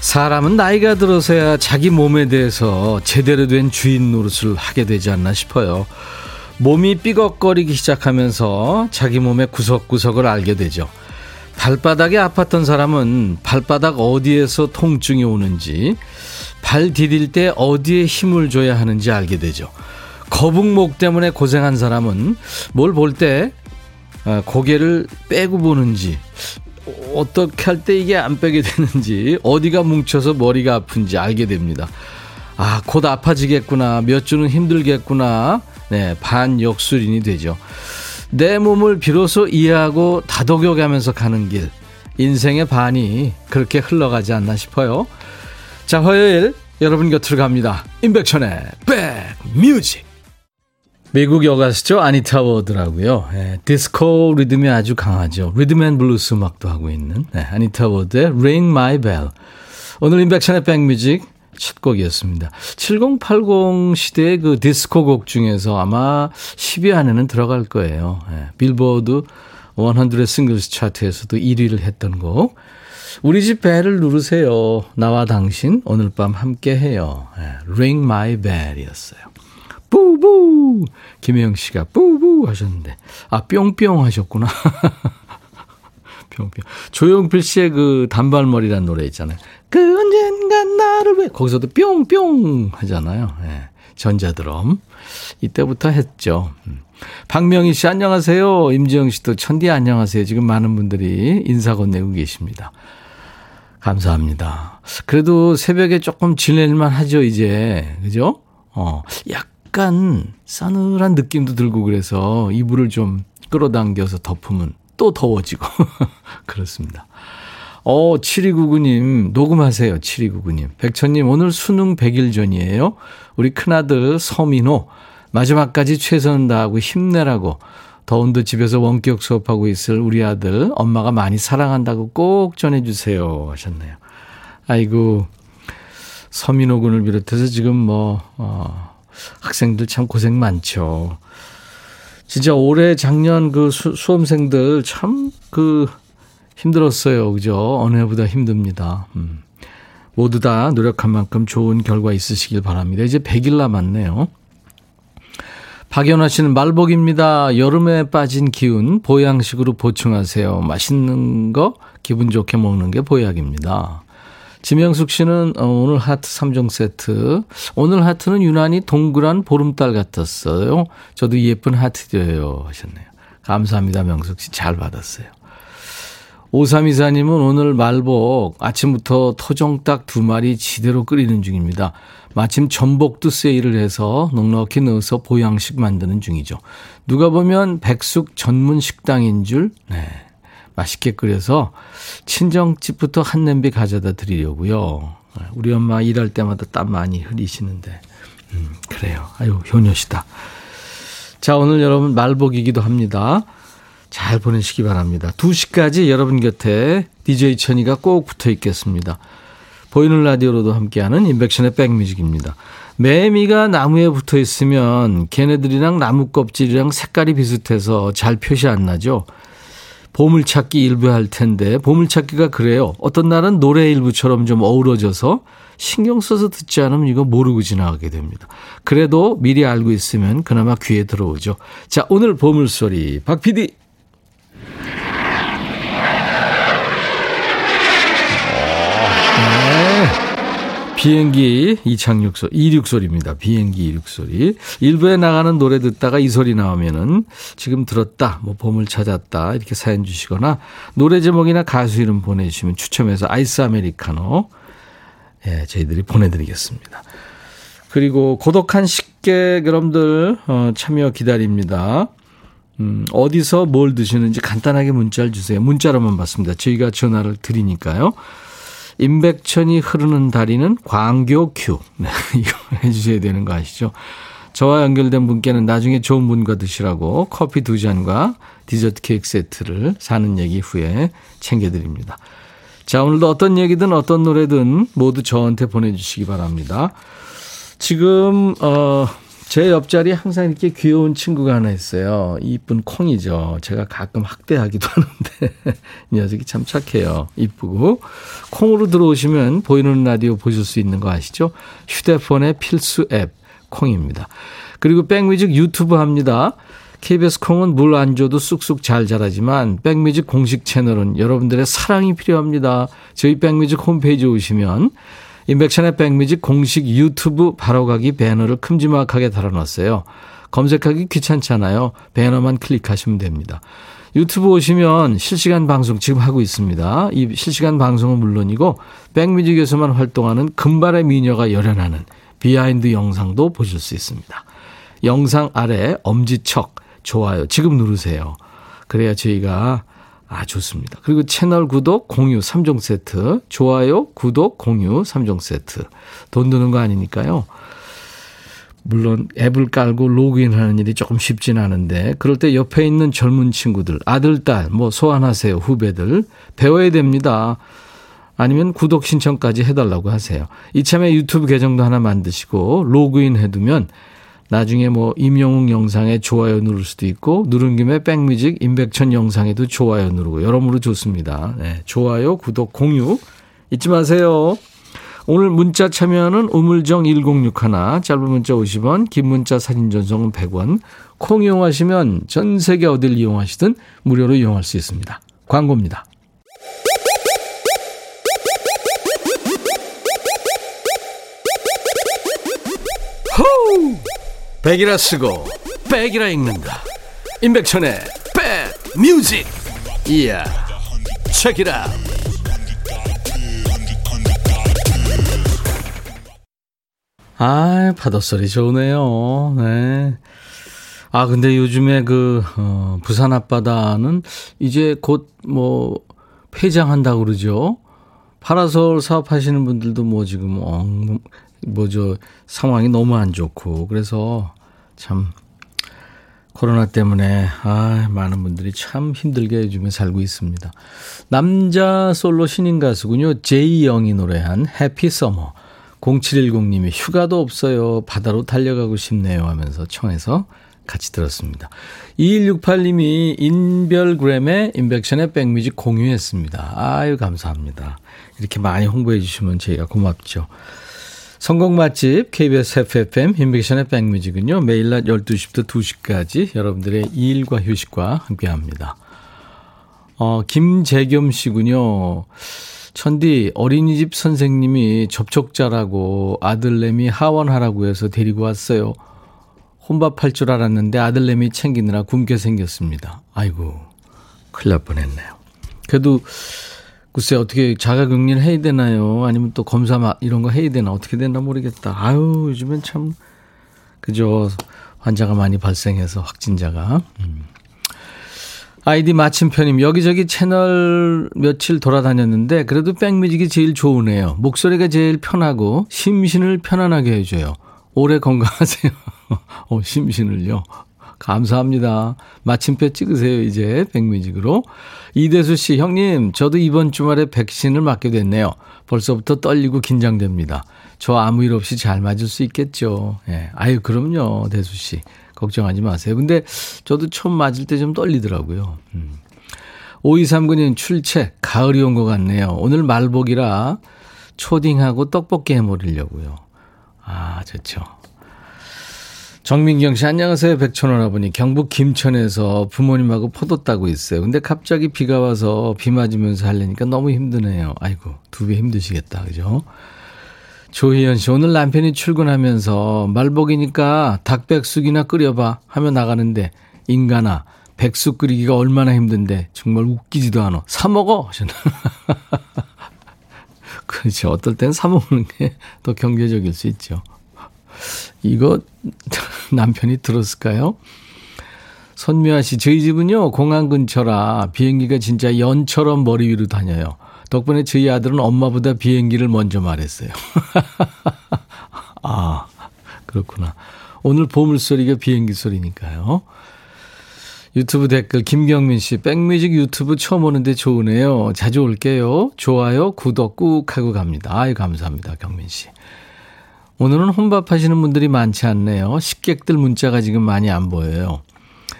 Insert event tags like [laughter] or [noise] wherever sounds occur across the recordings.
사람은 나이가 들어서야 자기 몸에 대해서 제대로 된 주인 노릇을 하게 되지 않나 싶어요. 몸이 삐걱거리기 시작하면서 자기 몸의 구석구석을 알게 되죠. 발바닥이 아팠던 사람은 발바닥 어디에서 통증이 오는지, 발 디딜 때 어디에 힘을 줘야 하는지 알게 되죠. 거북목 때문에 고생한 사람은 뭘 볼때 아, 고개를 빼고 보는지 어떻게 할 때 이게 안 빼게 되는지 어디가 뭉쳐서 머리가 아픈지 알게 됩니다. 아, 곧 아파지겠구나. 몇 주는 힘들겠구나. 네, 반역술인이 되죠. 내 몸을 비로소 이해하고 다독여가면서 가는 길. 인생의 반이 그렇게 흘러가지 않나 싶어요. 자, 화요일 여러분 곁으로 갑니다. 임백천의 백뮤직. 미국 여가수죠. 아니타 워드라고요. 예, 디스코 리듬이 아주 강하죠. 리듬 앤 블루스 음악도 하고 있는 네, 아니타 워드의 Ring My Bell. 오늘 인백션의 백뮤직 첫 곡이었습니다. 7080 시대의 그 디스코 곡 중에서 아마 10위 안에는 들어갈 거예요. 예, 빌보드 100 싱글스 차트에서도 1위를 했던 곡. 우리 집 벨을 누르세요. 나와 당신 오늘 밤 함께 해요. 예, Ring My Bell이었어요. 뿌뿌 김혜영 씨가 뿌뿌 하셨는데 아 뿅뿅 하셨구나. [laughs] 뿅뿅. 조용필 씨의 그 단발머리란 노래 있잖아요. 그 언젠간 나를 왜 거기서도 뿅뿅 하잖아요. 예. 전자드럼 이때부터 했죠. 음. 박명희 씨 안녕하세요. 임지영 씨도 천디 안녕하세요. 지금 많은 분들이 인사 건네고 계십니다. 감사합니다. 그래도 새벽에 조금 지낼만 하죠, 이제. 그죠? 어, 약 약간 싸늘한 느낌도 들고 그래서 이불을 좀 끌어당겨서 덮으면 또 더워지고 [laughs] 그렇습니다. 어, 7299님, 녹음하세요. 7299님. 백천님, 오늘 수능 100일 전이에요. 우리 큰아들 서민호, 마지막까지 최선 다하고 힘내라고 더운도 집에서 원격 수업하고 있을 우리 아들, 엄마가 많이 사랑한다고 꼭 전해주세요. 하셨네요. 아이고, 서민호 군을 비롯해서 지금 뭐, 어, 학생들 참 고생 많죠. 진짜 올해 작년 그 수, 수험생들 참 그 힘들었어요. 그죠? 어느 해보다 힘듭니다. 음. 모두 다 노력한 만큼 좋은 결과 있으시길 바랍니다. 이제 100일 남았네요. 박연화 씨는 말복입니다. 여름에 빠진 기운 보양식으로 보충하세요. 맛있는 거 기분 좋게 먹는 게 보약입니다. 지명숙 씨는 어, 오늘 하트 3종 세트. 오늘 하트는 유난히 동그란 보름달 같았어요. 저도 예쁜 하트 드려요. 하셨네요. 감사합니다. 명숙 씨. 잘 받았어요. 5324님은 오늘 말복 아침부터 토종닭 두 마리 지대로 끓이는 중입니다. 마침 전복도 세일을 해서 넉넉히 넣어서 보양식 만드는 중이죠. 누가 보면 백숙 전문 식당인 줄, 네. 맛있게 끓여서 친정집부터 한 냄비 가져다 드리려고요. 우리 엄마 일할 때마다 땀 많이 흘리시는데. 음, 그래요. 아유, 효녀시다. 자, 오늘 여러분 말복이기도 합니다. 잘 보내시기 바랍니다. 2시까지 여러분 곁에 DJ 천이가 꼭 붙어 있겠습니다. 보이는 라디오로도 함께하는 인백션의 백뮤직입니다. 매미가 나무에 붙어 있으면 걔네들이랑 나무 껍질이랑 색깔이 비슷해서 잘 표시 안 나죠. 보물찾기 일부 할 텐데 보물찾기가 그래요. 어떤 날은 노래 일부처럼 좀 어우러져서 신경 써서 듣지 않으면 이거 모르고 지나가게 됩니다. 그래도 미리 알고 있으면 그나마 귀에 들어오죠. 자, 오늘 보물소리 박 PD. 비행기 이착륙 소리, 이륙 소리입니다. 비행기 이륙 소리. 일부에 나가는 노래 듣다가 이 소리 나오면은 지금 들었다, 뭐 봄을 찾았다 이렇게 사연 주시거나 노래 제목이나 가수 이름 보내주시면 추첨해서 아이스 아메리카노 예, 저희들이 보내드리겠습니다. 그리고 고독한 식객 여러분들 어, 참여 기다립니다. 음, 어디서 뭘 드시는지 간단하게 문자를 주세요. 문자로만 받습니다. 저희가 전화를 드리니까요. 임백천이 흐르는 다리는 광교 큐. 네, [laughs] 이거 해주셔야 되는 거 아시죠? 저와 연결된 분께는 나중에 좋은 분과 드시라고 커피 두 잔과 디저트 케이크 세트를 사는 얘기 후에 챙겨드립니다. 자, 오늘도 어떤 얘기든 어떤 노래든 모두 저한테 보내주시기 바랍니다. 지금, 어, 제 옆자리에 항상 이렇게 귀여운 친구가 하나 있어요. 이쁜 콩이죠. 제가 가끔 학대하기도 [laughs] 하는데 이 녀석이 참 착해요. 이쁘고 콩으로 들어오시면 보이는 라디오 보실 수 있는 거 아시죠? 휴대폰의 필수 앱 콩입니다. 그리고 백뮤직 유튜브 합니다. KBS 콩은 물 안 줘도 쑥쑥 잘 자라지만 백뮤직 공식 채널은 여러분들의 사랑이 필요합니다. 저희 백뮤직 홈페이지 오시면 인백션의 백뮤직 공식 유튜브 바로가기 배너를 큼지막하게 달아놨어요. 검색하기 귀찮잖아요. 배너만 클릭하시면 됩니다. 유튜브 오시면 실시간 방송 지금 하고 있습니다. 이 실시간 방송은 물론이고 백뮤직에서만 활동하는 금발의 미녀가 열연하는 비하인드 영상도 보실 수 있습니다. 영상 아래 엄지척 좋아요 지금 누르세요. 그래야 저희가 아, 좋습니다. 그리고 채널 구독, 공유 3종 세트, 좋아요, 구독, 공유 3종 세트. 돈 드는 거 아니니까요. 물론 앱을 깔고 로그인 하는 일이 조금 쉽진 않은데 그럴 때 옆에 있는 젊은 친구들, 아들, 딸, 뭐 소환하세요. 후배들. 배워야 됩니다. 아니면 구독 신청까지 해달라고 하세요. 이참에 유튜브 계정도 하나 만드시고 로그인 해두면 나중에 뭐 임영웅 영상에 좋아요 누를 수도 있고 누른 김에 백뮤직 임백천 영상에도 좋아요 누르고 여러모로 좋습니다. 네, 좋아요, 구독, 공유 잊지 마세요. 오늘 문자 참여하는 우물정 1061 짧은 문자 50원 긴 문자 사진 전송은 100원 콩 이용하시면 전 세계 어딜 이용하시든 무료로 이용할 수 있습니다. 광고입니다. 백이라 쓰고 백이라 읽는다. 임백천의 백뮤직. 이야 책이라 아 파도소리 좋네요. 네. 아 근데 요즘에 그 어, 부산 앞바다는 이제 곧 뭐 폐장한다고 그러죠. 파라솔 사업하시는 분들도 뭐 지금 어, 뭐저 상황이 너무 안 좋고 그래서 참 코로나 때문에 아 많은 분들이 참 힘들게 요즘에 살고 있습니다. 남자 솔로 신인 가수군요. 제이영이 노래한 해피 서머. 0710님이 휴가도 없어요. 바다로 달려가고 싶네요 하면서 청해서 같이 들었습니다. 2168님이 인별그램에 인백션의 백뮤직 공유했습니다. 아유 감사합니다. 이렇게 많이 홍보해 주시면 저희가 고맙죠. 성공 맛집 KBS FFM 인백션의 백뮤직은요. 매일 낮 12시부터 2시까지 여러분들의 일과 휴식과 함께합니다. 어, 김재겸 씨군요. 천디 어린이집 선생님이 접촉자라고 아들내미 하원하라고 해서 데리고 왔어요. 혼밥할 줄 알았는데 아들내미 챙기느라 굶게 생겼습니다. 아이고 큰일 날 뻔했네요. 그래도 글쎄 어떻게 자가격리를 해야 되나요? 아니면 또 검사 이런 거 해야 되나 어떻게 되나 모르겠다. 아유 요즘엔 참 그죠 환자가 많이 발생해서 확진자가. 음. 아이디 마침표님 여기저기 채널 며칠 돌아다녔는데 그래도 백뮤직이 제일 좋으네요. 목소리가 제일 편하고 심신을 편안하게 해줘요. 오래 건강하세요. [laughs] 어, 심신을요. 감사합니다. 마침표 찍으세요, 이제. 백뮤직으로. 이대수 씨, 형님, 저도 이번 주말에 백신을 맞게 됐네요. 벌써부터 떨리고 긴장됩니다. 저 아무 일 없이 잘 맞을 수 있겠죠. 예. 아유, 그럼요, 대수 씨. 걱정하지 마세요. 근데 저도 처음 맞을 때 좀 떨리더라고요. 음. 5239님 출첵, 가을이 온 것 같네요. 오늘 말복이라 초딩하고 떡볶이 해 먹으려고요. 아, 좋죠. 정민경 씨, 안녕하세요. 백천원 아버님. 경북 김천에서 부모님하고 포도 따고 있어요. 근데 갑자기 비가 와서 비 맞으면서 하려니까 너무 힘드네요. 아이고, 두 배 힘드시겠다. 그죠? 조희연 씨, 오늘 남편이 출근하면서 말복이니까 닭백숙이나 끓여봐 하며 나가는데, 인간아, 백숙 끓이기가 얼마나 힘든데, 정말 웃기지도 않아. 사먹어! 하셨나. [laughs] 그렇죠. 어떨 땐 사먹는 게 더 경제적일 수 있죠. 이거 [laughs] 남편이 들었을까요? 손미아 씨, 저희 집은요, 공항 근처라 비행기가 진짜 연처럼 머리 위로 다녀요. 덕분에 저희 아들은 엄마보다 비행기를 먼저 말했어요. [laughs] 아, 그렇구나. 오늘 보물소리가 비행기 소리니까요. 유튜브 댓글 김경민 씨 백뮤직 유튜브 처음 오는데 좋으네요. 자주 올게요. 좋아요, 구독 꾹 하고 갑니다. 아유 감사합니다, 경민 씨. 오늘은 혼밥 하시는 분들이 많지 않네요. 식객들 문자가 지금 많이 안 보여요.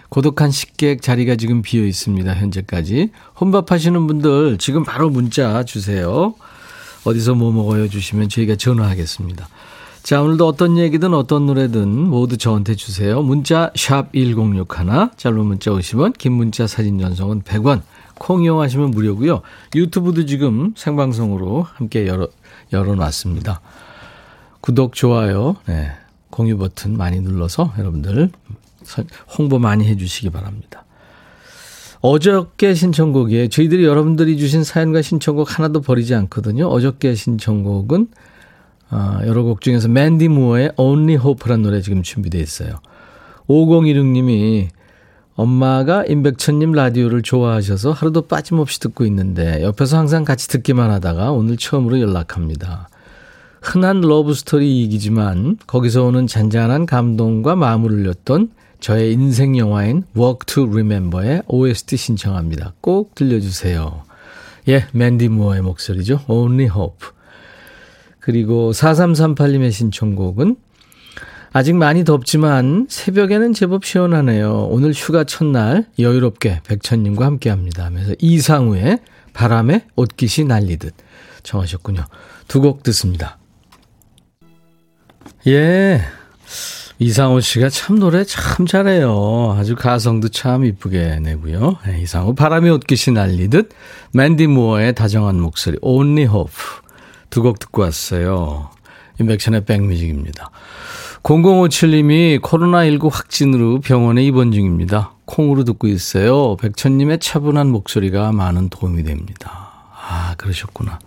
고독한 식객 자리가 지금 비어 있습니다. 현재까지. 혼밥 하시는 분들 지금 바로 문자 주세요. 어디서 뭐 먹어요 주시면 저희가 전화하겠습니다. 자, 오늘도 어떤 얘기든 어떤 노래든 모두 저한테 주세요. 문자 샵 1061, 짧은 문자 50원, 긴 문자 사진 전송은 100원. 콩 이용하시면 무료고요. 유튜브도 지금 생방송으로 함께 열어, 열어 놨습니다. 구독, 좋아요, 네, 공유 버튼 많이 눌러서 여러분들 홍보 많이 해주시기 바랍니다. 어저께 신청곡이에요. 저희들이 여러분들이 주신 사연과 신청곡 하나도 버리지 않거든요. 어저께 신청곡은 아, 여러 곡 중에서 맨디 무어의 Only Hope라는 노래 지금 준비되어 있어요. 5016님이 엄마가 임백천님 라디오를 좋아하셔서 하루도 빠짐없이 듣고 있는데 옆에서 항상 같이 듣기만 하다가 오늘 처음으로 연락합니다. 흔한 러브스토리 얘기지만 거기서 오는 잔잔한 감동과 마음을 울렸던 저의 인생 영화인 Walk to Remember의 OST 신청합니다. 꼭 들려주세요. 예, 맨디 무어의 목소리죠. Only Hope. 그리고 4338님의 신청곡은 아직 많이 덥지만 새벽에는 제법 시원하네요. 오늘 휴가 첫날 여유롭게 백천님과 함께 합니다. 하면서 이상우의 바람에 옷깃이 날리듯 정하셨군요. 두 곡 듣습니다. 예. 이상우 씨가 참 노래 참 잘해요. 아주 가성도 참 이쁘게 내고요. 네, 이상우 바람에 옷깃이 날리듯 맨디 무어의 다정한 목소리 Only Hope 두 곡 듣고 왔어요. 인백션의 백뮤직입니다. 0057님이 코로나19 확진으로 병원에 입원 중입니다. 콩으로 듣고 있어요. 백천님의 차분한 목소리가 많은 도움이 됩니다. 아, 그러셨구나.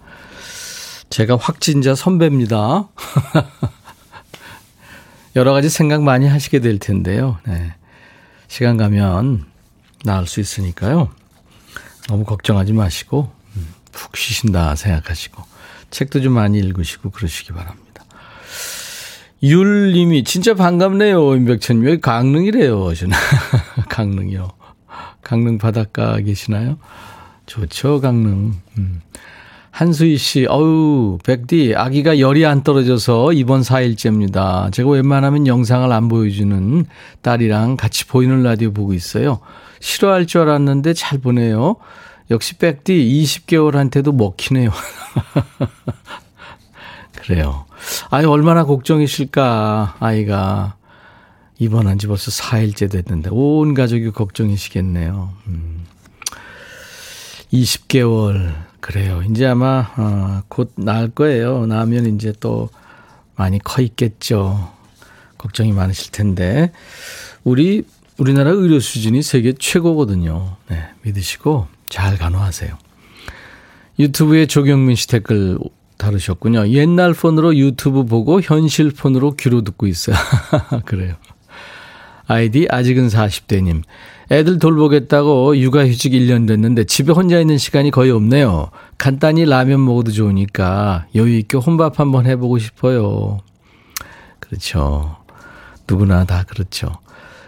제가 확진자 선배입니다. [laughs] 여러 가지 생각 많이 하시게 될 텐데요. 네. 시간 가면 나을 수 있으니까요. 너무 걱정하지 마시고, 음, 푹 쉬신다 생각하시고. 책도 좀 많이 읽으시고 그러시기 바랍니다. 율님이 진짜 반갑네요. 임백천님. 여기 강릉이래요. 저는. [laughs] 강릉이요. 강릉 바닷가 계시나요? 좋죠, 강릉. 음. 한수희 씨, 어우, 백디, 아기가 열이 안 떨어져서 이번 4일째입니다. 제가 웬만하면 영상을 안 보여주는 딸이랑 같이 보이는 라디오 보고 있어요. 싫어할 줄 알았는데 잘 보네요. 역시 백디 20개월한테도 먹히네요. [laughs] 그래요. 아니, 얼마나 걱정이실까, 아이가. 입원한 지 벌써 4일째 됐는데, 온 가족이 걱정이시겠네요. 음. 20개월. 그래요. 이제 아마, 어, 곧 나을 거예요. 나면 이제 또 많이 커 있겠죠. 걱정이 많으실 텐데. 우리, 우리나라 의료 수준이 세계 최고거든요. 네, 믿으시고 잘 간호하세요. 유튜브에 조경민 씨 댓글 다루셨군요. 옛날 폰으로 유튜브 보고 현실 폰으로 귀로 듣고 있어요. [laughs] 그래요. 아이디 아직은 40대님. 애들 돌보겠다고 육아휴직 1년 됐는데 집에 혼자 있는 시간이 거의 없네요. 간단히 라면 먹어도 좋으니까 여유있게 혼밥 한번 해보고 싶어요. 그렇죠. 누구나 다 그렇죠.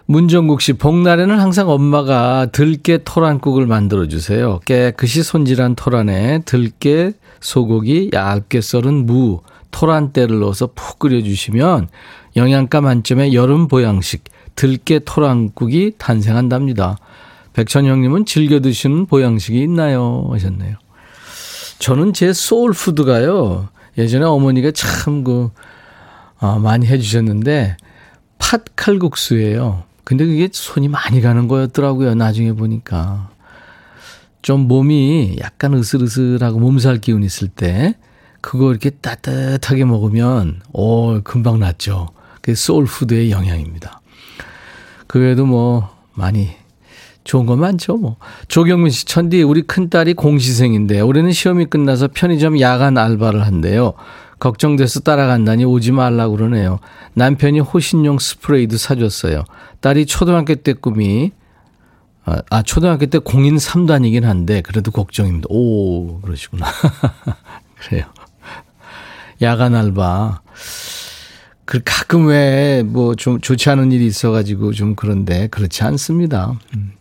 문정국 씨, 복날에는 항상 엄마가 들깨 토란국을 만들어 주세요. 깨끗이 손질한 토란에 들깨, 소고기, 얇게 썰은 무, 토란대를 넣어서 푹 끓여주시면 영양가 만점의 여름 보양식 들깨 토란국이 탄생한답니다. 백천 형님은 즐겨 드시는 보양식이 있나요? 하셨네요. 저는 제 소울푸드가요. 예전에 어머니가 참 그, 어, 많이 해주셨는데, 팥 칼국수예요. 근데 그게 손이 많이 가는 거였더라고요. 나중에 보니까. 좀 몸이 약간 으슬으슬하고 몸살 기운 있을 때 그거 이렇게 따뜻하게 먹으면 오 금방 낫죠. 그게 소울푸드의 영향입니다. 그 외에도 뭐 많이 좋은 거 많죠. 뭐 조경민 씨 천디 우리 큰딸이 공시생인데 올해는 시험이 끝나서 편의점 야간 알바를 한대요. 걱정돼서 따라간다니 오지 말라고 그러네요. 남편이 호신용 스프레이도 사줬어요. 딸이 초등학교 때 꿈이 아, 아 초등학교 때 공인 3단이긴 한데 그래도 걱정입니다. 오 그러시구나. [laughs] 그래요. 야간 알바. 그 가끔 왜 뭐 좀 좋지 않은 일이 있어가지고 좀 그런데 그렇지 않습니다. 음.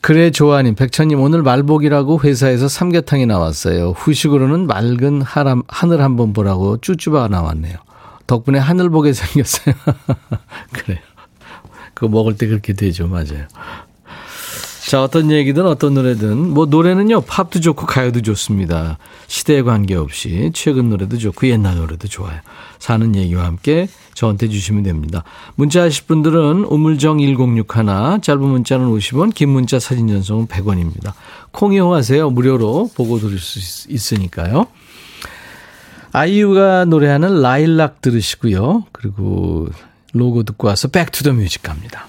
그래 조아님, 백천님 오늘 말복이라고 회사에서 삼계탕이 나왔어요. 후식으로는 맑은 하람, 하늘 한번 보라고 쭈쭈바가 나왔네요. 덕분에 하늘 보게 생겼어요. [laughs] 그래요. 그거 먹을 때 그렇게 되죠. 맞아요. 자, 어떤 얘기든 어떤 노래든 뭐 노래는요. 팝도 좋고 가요도 좋습니다. 시대에 관계없이 최근 노래도 좋고 옛날 노래도 좋아요. 사는 얘기와 함께 저한테 주시면 됩니다. 문자 하실 분들은 우물정 1061 짧은 문자는 50원 긴 문자 사진 전송은 100원입니다. 콩 이용하세요. 무료로 보고 들을 수 있으니까요. 아이유가 노래하는 라일락 들으시고요. 그리고 로고 듣고 와서 back to the music 갑니다.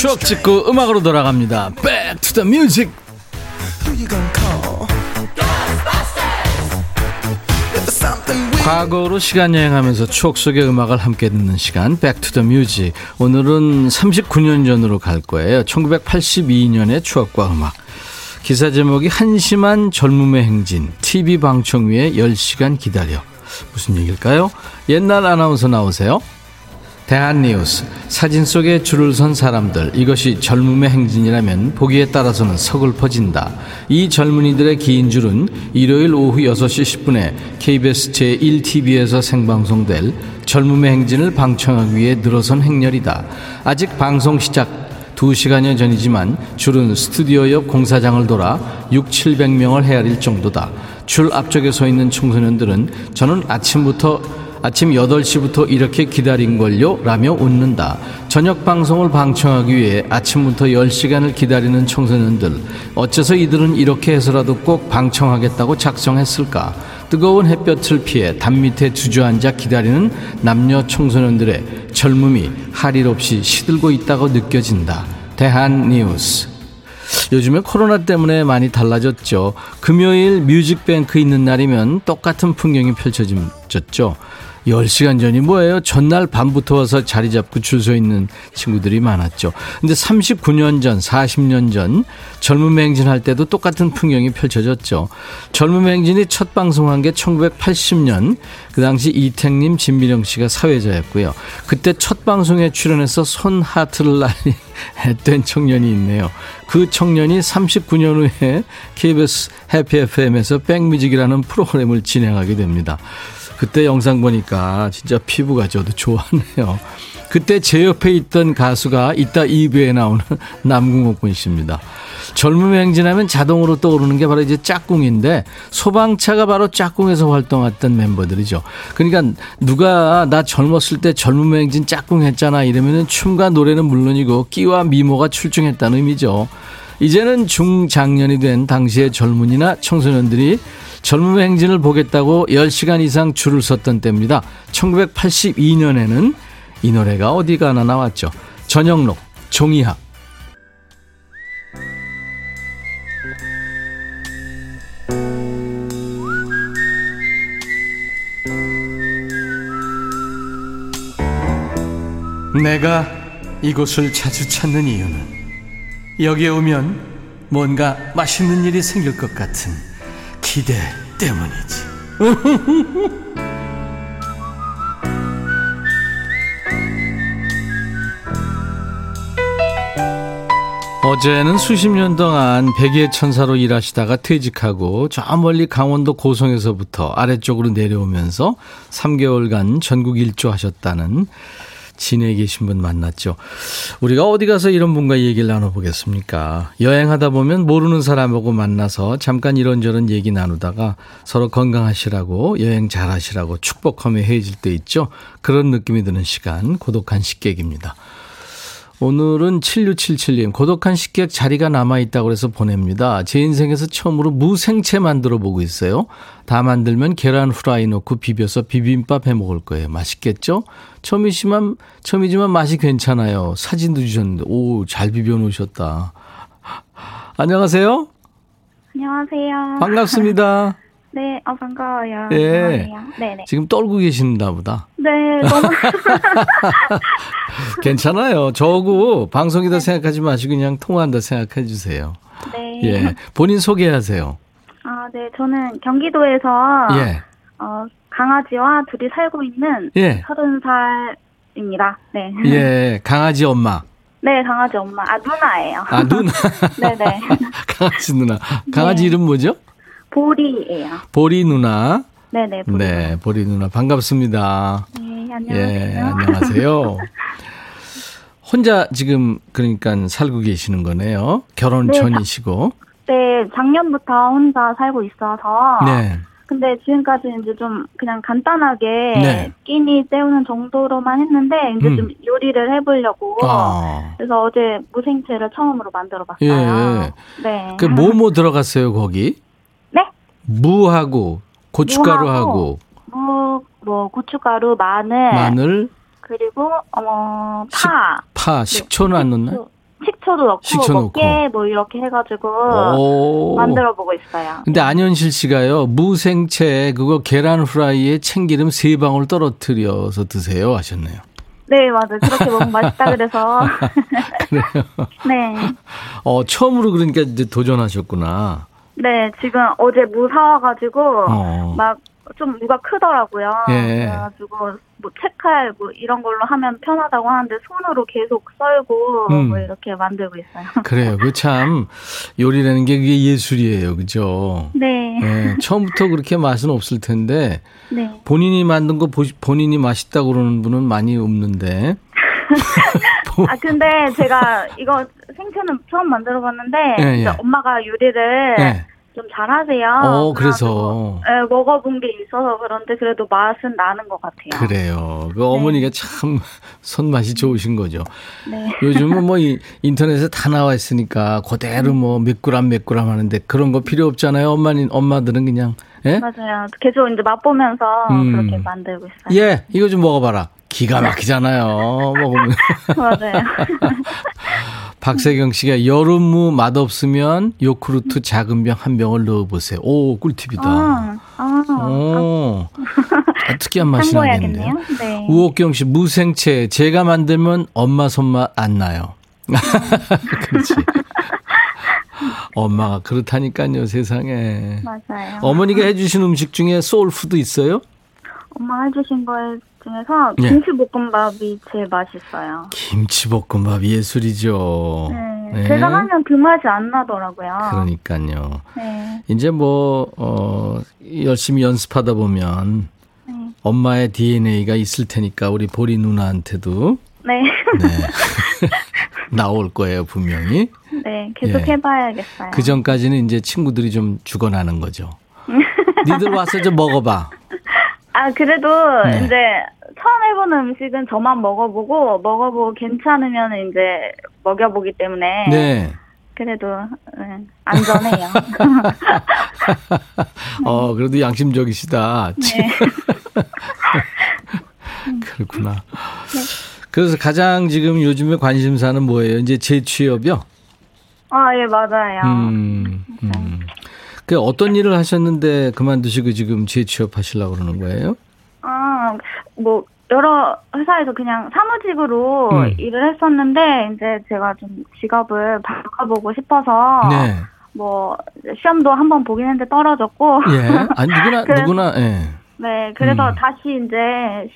추억 찍고 음악으로 돌아갑니다. Back to the music. 과거로 시간 여행하면서 추억 속의 음악을 함께 듣는 시간 Back to the Music. 오늘은 39년 전으로 갈 거예요. 1982년의 추억과 음악. 기사 제목이 한심한 젊음의 행진. TV 방청 위에 10시간 기다려. 무슨 얘기일까요? 옛날 아나운서 나오세요. 대한뉴스 사진 속에 줄을 선 사람들 이것이 젊음의 행진이라면 보기에 따라서는 서글퍼진다. 이 젊은이들의 긴 줄은 일요일 오후 6시 10분에 KBS 제1TV에서 생방송될 젊음의 행진을 방청하기 위해 늘어선 행렬이다. 아직 방송 시작 2시간여 전이지만 줄은 스튜디오 옆 공사장을 돌아 6, 700명을 헤아릴 정도다. 줄 앞쪽에 서 있는 청소년들은 저는 아침부터 아침 8시부터 이렇게 기다린 걸요? 라며 웃는다. 저녁 방송을 방청하기 위해 아침부터 10시간을 기다리는 청소년들. 어째서 이들은 이렇게 해서라도 꼭 방청하겠다고 작성했을까? 뜨거운 햇볕을 피해 담 밑에 주저앉아 기다리는 남녀 청소년들의 젊음이 할일 없이 시들고 있다고 느껴진다. 대한 뉴스. 요즘에 코로나 때문에 많이 달라졌죠. 금요일 뮤직뱅크 있는 날이면 똑같은 풍경이 펼쳐졌죠. 10시간 전이 뭐예요? 전날 밤부터 와서 자리 잡고 줄 서 있는 친구들이 많았죠. 근데 39년 전, 40년 전 젊은 행진 할 때도 똑같은 풍경이 펼쳐졌죠. 젊은 행진이 첫 방송한 게 1980년 그 당시 이택님, 진미령 씨가 사회자였고요. 그때 첫 방송에 출연해서 손 하트를 날린 [laughs] 했던 청년이 있네요. 그 청년이 39년 후에 KBS 해피 FM에서 백뮤직이라는 프로그램을 진행하게 됩니다. 그때 영상 보니까 진짜 피부가 저도 좋았네요. 그때 제 옆에 있던 가수가 이따 2부에 나오는 [laughs] 남궁옥군 씨입니다. 젊음의 행진하면 자동으로 떠오르는 게 바로 이제 짝꿍인데 소방차가 바로 짝꿍에서 활동했던 멤버들이죠. 그러니까 누가 나 젊었을 때 젊음의 행진 짝꿍 했잖아 이러면은 춤과 노래는 물론이고 끼와 미모가 출중했다는 의미죠. 이제는 중장년이 된 당시의 젊은이나 청소년들이 젊음의 행진을 보겠다고 10시간 이상 줄을 섰던 때입니다. 1982년에는 이 노래가 어디 가나 나왔죠. 전영록, 종이학. 내가 이곳을 자주 찾는 이유는 여기에 오면 뭔가 맛있는 일이 생길 것 같은 기대 때문이지. [laughs] 어제는 수십 년 동안 백의 천사로 일하시다가 퇴직하고 저 멀리 강원도 고성에서부터 아래쪽으로 내려오면서 3개월간 전국 일주하셨다는 진해에 계신 분 만났죠. 우리가 어디 가서 이런 분과 얘기를 나눠보겠습니까? 여행하다 보면 모르는 사람하고 만나서 잠깐 이런저런 얘기 나누다가 서로 건강하시라고 여행 잘 하시라고 축복하며 헤어질 때 있죠. 그런 느낌이 드는 시간, 고독한 식객입니다. 오늘은 7677님, 고독한 식객 자리가 남아있다고 그래서 보냅니다. 제 인생에서 처음으로 무생채 만들어 보고 있어요. 다 만들면 계란 후라이 넣고 비벼서 비빔밥 해 먹을 거예요. 맛있겠죠? 처음이지만, 처음이지만 맛이 괜찮아요. 사진도 주셨는데, 오, 잘 비벼 놓으셨다. 안녕하세요? 안녕하세요. 반갑습니다. [laughs] 네, 어, 반가워요. 예. 네네. 지금 떨고 계신다 보다. 네, 너무. [laughs] 괜찮아요. 저하고 방송이다 생각하지 마시고 그냥 통화한다 생각해 주세요. 네. 예. 본인 소개하세요. 아, 네, 저는 경기도에서. 예. 어, 강아지와 둘이 살고 있는. 예. 서른 살입니다. 네. 예. 강아지 엄마. 네, 강아지 엄마. 아, 누나예요. 아, 누나. 네네. [laughs] [laughs] 강아지 누나. 강아지 네. 이름 뭐죠? 보리예요. 보리 누나. 네네, 보리. 네, 보리 누나 반갑습니다. 네, 안녕하세요. 예, 안녕하세요. [laughs] 혼자 지금 그러니까 살고 계시는 거네요. 결혼 네, 전이시고. 네, 작년부터 혼자 살고 있어서. 네. 근데 지금까지 이제 좀 그냥 간단하게 네. 끼니 때우는 정도로만 했는데 이제 음. 좀 요리를 해보려고 아. 그래서 어제 무생채를 처음으로 만들어봤어요. 예. 네. 그 뭐뭐 들어갔어요, 거기? 네? 무하고 고춧가루하고 무, 뭐 고춧가루, 마늘, 마늘, 그리고 어머 식- 파, 파, 식초는 안 넣나요? 식초도 넣고 식초 먹게 뭐 이렇게 해가지고 오. 만들어 보고 있어요. 근데 안현실 씨가요, 무생채 그거 계란 후라이에 참기름 세 방울 떨어뜨려서 드세요 하셨네요. 네 맞아요. 그렇게 먹으면 맛있다 그래서 [laughs] 그래요. [laughs] 네. 어, 처음으로 그러니까 이제 도전하셨구나. 네, 지금 어제 무 사와가지고, 어. 막, 좀 무가 크더라고요. 예. 그래가지고, 뭐, 책칼, 뭐, 이런 걸로 하면 편하다고 하는데, 손으로 계속 썰고, 음. 뭐, 이렇게 만들고 있어요. [laughs] 그래요. 그 참 요리라는 게 그게 예술이에요. 그죠? 네. 예, 처음부터 그렇게 맛은 없을 텐데 네. 본인이 만든 거 본인이 맛있다고 그러는 분은 많이 없는데. [laughs] [laughs] 아, 근데 제가 이거 생채는 처음 만들어봤는데, 예, 예. 엄마가 요리를 네. 좀 잘하세요. 어, 그래서 예, 먹어본 게 있어서 그런데 그래도 맛은 나는 것 같아요. 그래요. 그 어머니가 참 손맛이 좋으신 거죠. 네. 요즘은 뭐 이 [laughs] 인터넷에 다 나와 있으니까 그대로 뭐몇 그램 몇 그램 하는데 그런 거 필요 없잖아요. 엄마는 엄마들은 그냥 예? 맞아요. 계속 이제 맛보면서 음. 그렇게 만들고 있어요. 예, 이거 좀 먹어봐라. 기가 막히잖아요. 먹으면. [laughs] 맞아요. [laughs] 박세경 씨가 여름무 맛없으면 요크루트 작은 병 한 병을 넣어보세요. 오, 꿀팁이다. 아, 아, 오, 아, 특이한 [laughs] 맛이 나겠네요. 네. 우옥경 씨, 무생채. 제가 만들면 엄마 손맛 안 나요. 그렇지. 엄마가 그렇다니까요, 세상에. 맞아요. 어머니가 해주신 음식 중에 soul food 있어요? 엄마 해주신 거 중에서 예. 김치볶음밥이 제일 맛있어요. 김치볶음밥 예술이죠. 네. 제가 하면 그 맛이 안 나더라고요. 그러니까요. 네. 이제 뭐, 어, 열심히 연습하다 보면 네. 엄마의 DNA가 있을 테니까 우리 보리 누나한테도 네. 네. [laughs] [laughs] 나올 거예요, 분명히. 네. 계속 예. 해봐야겠어요. 그 전까지는 이제 친구들이 좀 죽어나는 거죠. [laughs] 니들 와서 좀 먹어봐. 아, 그래도 네. 이제 처음 해보는 음식은 저만 먹어보고, 먹어보고 괜찮으면 이제 먹여보기 때문에. 네. 그래도, 네, 안전해요. [laughs] 어, 그래도 양심적이시다. 네. [laughs] 그렇구나. 그래서 가장 지금 요즘에 관심사는 뭐예요? 이제 재취업이요? 아, 예, 맞아요. 음, 음. 그 어떤 일을 하셨는데 그만두시고 지금 재취업 하시려고 그러는 거예요? 아, 뭐, 여러 회사에서 그냥 사무직으로 음. 일을 했었는데, 이제 제가 좀 직업을 바꿔보고 싶어서, 네. 뭐, 시험도 한번 보긴 했는데 떨어졌고, 예. 아니, 누구나, [laughs] 그래서- 누구나, 예. 네, 그래서 음. 다시 이제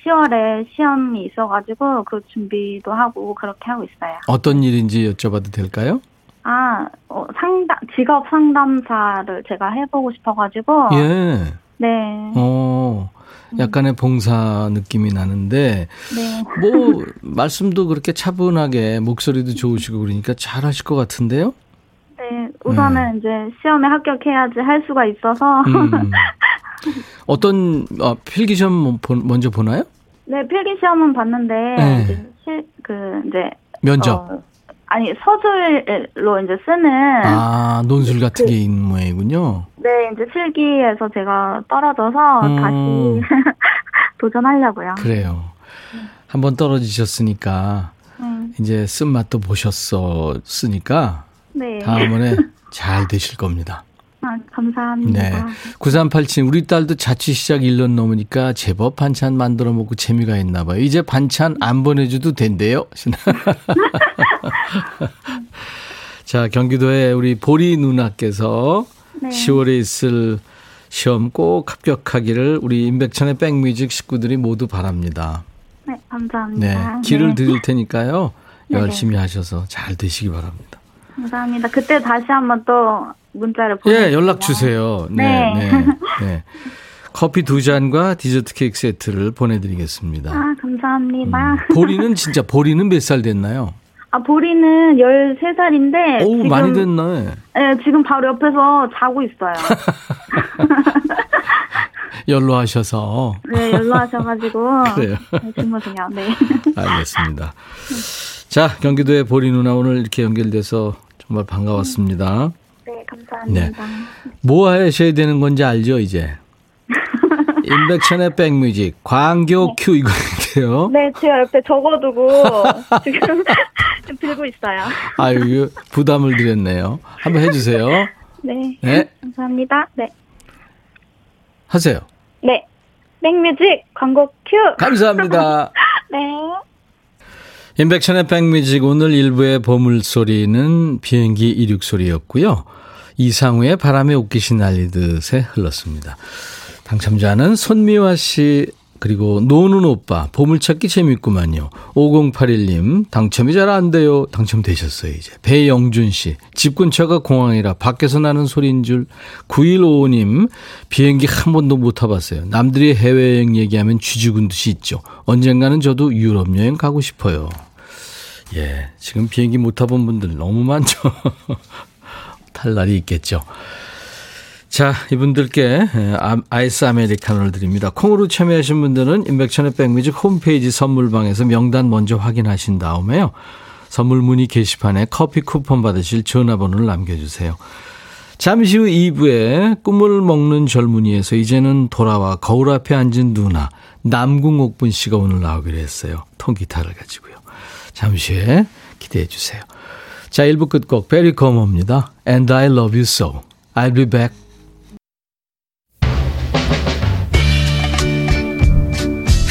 10월에 시험이 있어가지고, 그 준비도 하고, 그렇게 하고 있어요. 어떤 일인지 여쭤봐도 될까요? 아, 어, 상담, 직업 상담사를 제가 해보고 싶어가지고. 예. 네. 어, 약간의 봉사 느낌이 나는데, 네. 뭐, 말씀도 그렇게 차분하게 목소리도 좋으시고 그러니까 잘 하실 것 같은데요? 네. 우선은 이제 시험에 합격해야지 할 수가 있어서. 음. [laughs] 어떤, 어, 필기시험 뭐 본- 먼저 보나요? 네, 필기 시험은 봤는데, 네. 이제 실, 그, 이제. 면접. 어, 아니, 서술로 이제 쓰는. 아, 논술 같은 게 있는 모양이군요. 네, 이제 실기에서 제가 떨어져서 음. 다시 [laughs] 도전하려고요. 그래요. 한번 떨어지셨으니까, 음, 이제 쓴 맛도 보셨었으니까, 네. 다음번에 [laughs] 잘 되실 겁니다. 아, 감사합니다. 네. 9387, 우리 딸도 자취 시작 1년 넘으니까 제법 반찬 만들어 먹고 재미가 있나 봐요. 이제 반찬 안 보내줘도 된대요. [laughs] 자, 경기도에 우리 보리 누나께서 네. 10월에 있을 시험 꼭 합격하기를 우리 임백천의 백뮤직 식구들이 모두 바랍니다. 네, 네. 감사합니다. 길을 네, 드릴 테니까요. 네네. 열심히 하셔서 잘 되시기 바랍니다. 감사합니다. 그때 다시 한번 또 문자를 보내주세요. 예, 연락 주세요. 네, 네. 네. 네. [laughs] 커피 두 잔과 디저트 케이크 세트를 보내드리겠습니다. 아, 감사합니다. 음, 보리는 진짜 보리는 몇 살 됐나요? 아, 보리는 13살인데. 오 지금, 많이 됐네. 네, 지금 바로 옆에서 자고 있어요. [laughs] 연로하셔서 네, 연락하셔가지고. [laughs] 그래요. 네, 주무세요. 네. 알겠습니다. 자 경기도의 보리 누나 오늘 이렇게 연결돼서 정말 반가웠습니다. 네, 감사합니다. 뭐 하셔야 되는 건지 알죠 이제. [laughs] 인백천의 백뮤직 광교 큐 이거인데요. 네, 제가 옆에 적어두고 지금 [laughs] 들고 있어요. 아유 부담을 드렸네요. 한번 해주세요. 네. 네 감사합니다. 네. 하세요. 네. 백뮤직 광고 큐. 감사합니다. [laughs] 네. 인백션의 백뮤직 오늘 일부의 보물소리는 비행기 이륙소리였고요. 이상우의 바람에 옷깃이 날리듯에 흘렀습니다. 당첨자는 손미화 씨 그리고 노는 오빠 보물찾기 재밌구만요. 5081님 당첨이 잘 안 돼요. 당첨되셨어요 이제. 배영준 씨 집 근처가 공항이라 밖에서 나는 소리인 줄. 9155님 비행기 한 번도 못 타봤어요. 남들이 해외여행 얘기하면 쥐죽은 듯이 있죠. 언젠가는 저도 유럽 여행 가고 싶어요. 예, 지금 비행기 못 타본 분들 너무 많죠. [laughs] 탈 날이 있겠죠. 자, 이분들께 아- 아이스 아메리카노를 드립니다. 콩으로 참여하신 분들은 인백천의 백뮤직 홈페이지 선물방에서 명단 먼저 확인하신 다음에요. 선물 문의 게시판에 커피 쿠폰 받으실 전화번호를 남겨주세요. 잠시 후 2부에 꿈을 먹는 젊은이에서 이제는 돌아와 거울 앞에 앉은 누나 남궁옥분 씨가 오늘 나오기로 했어요. 통기타를 가지고요. 잠시 후에 기대해 주세요. 자, 1부 끝곡 베리 커머입니다. And I love you so. I'll be back.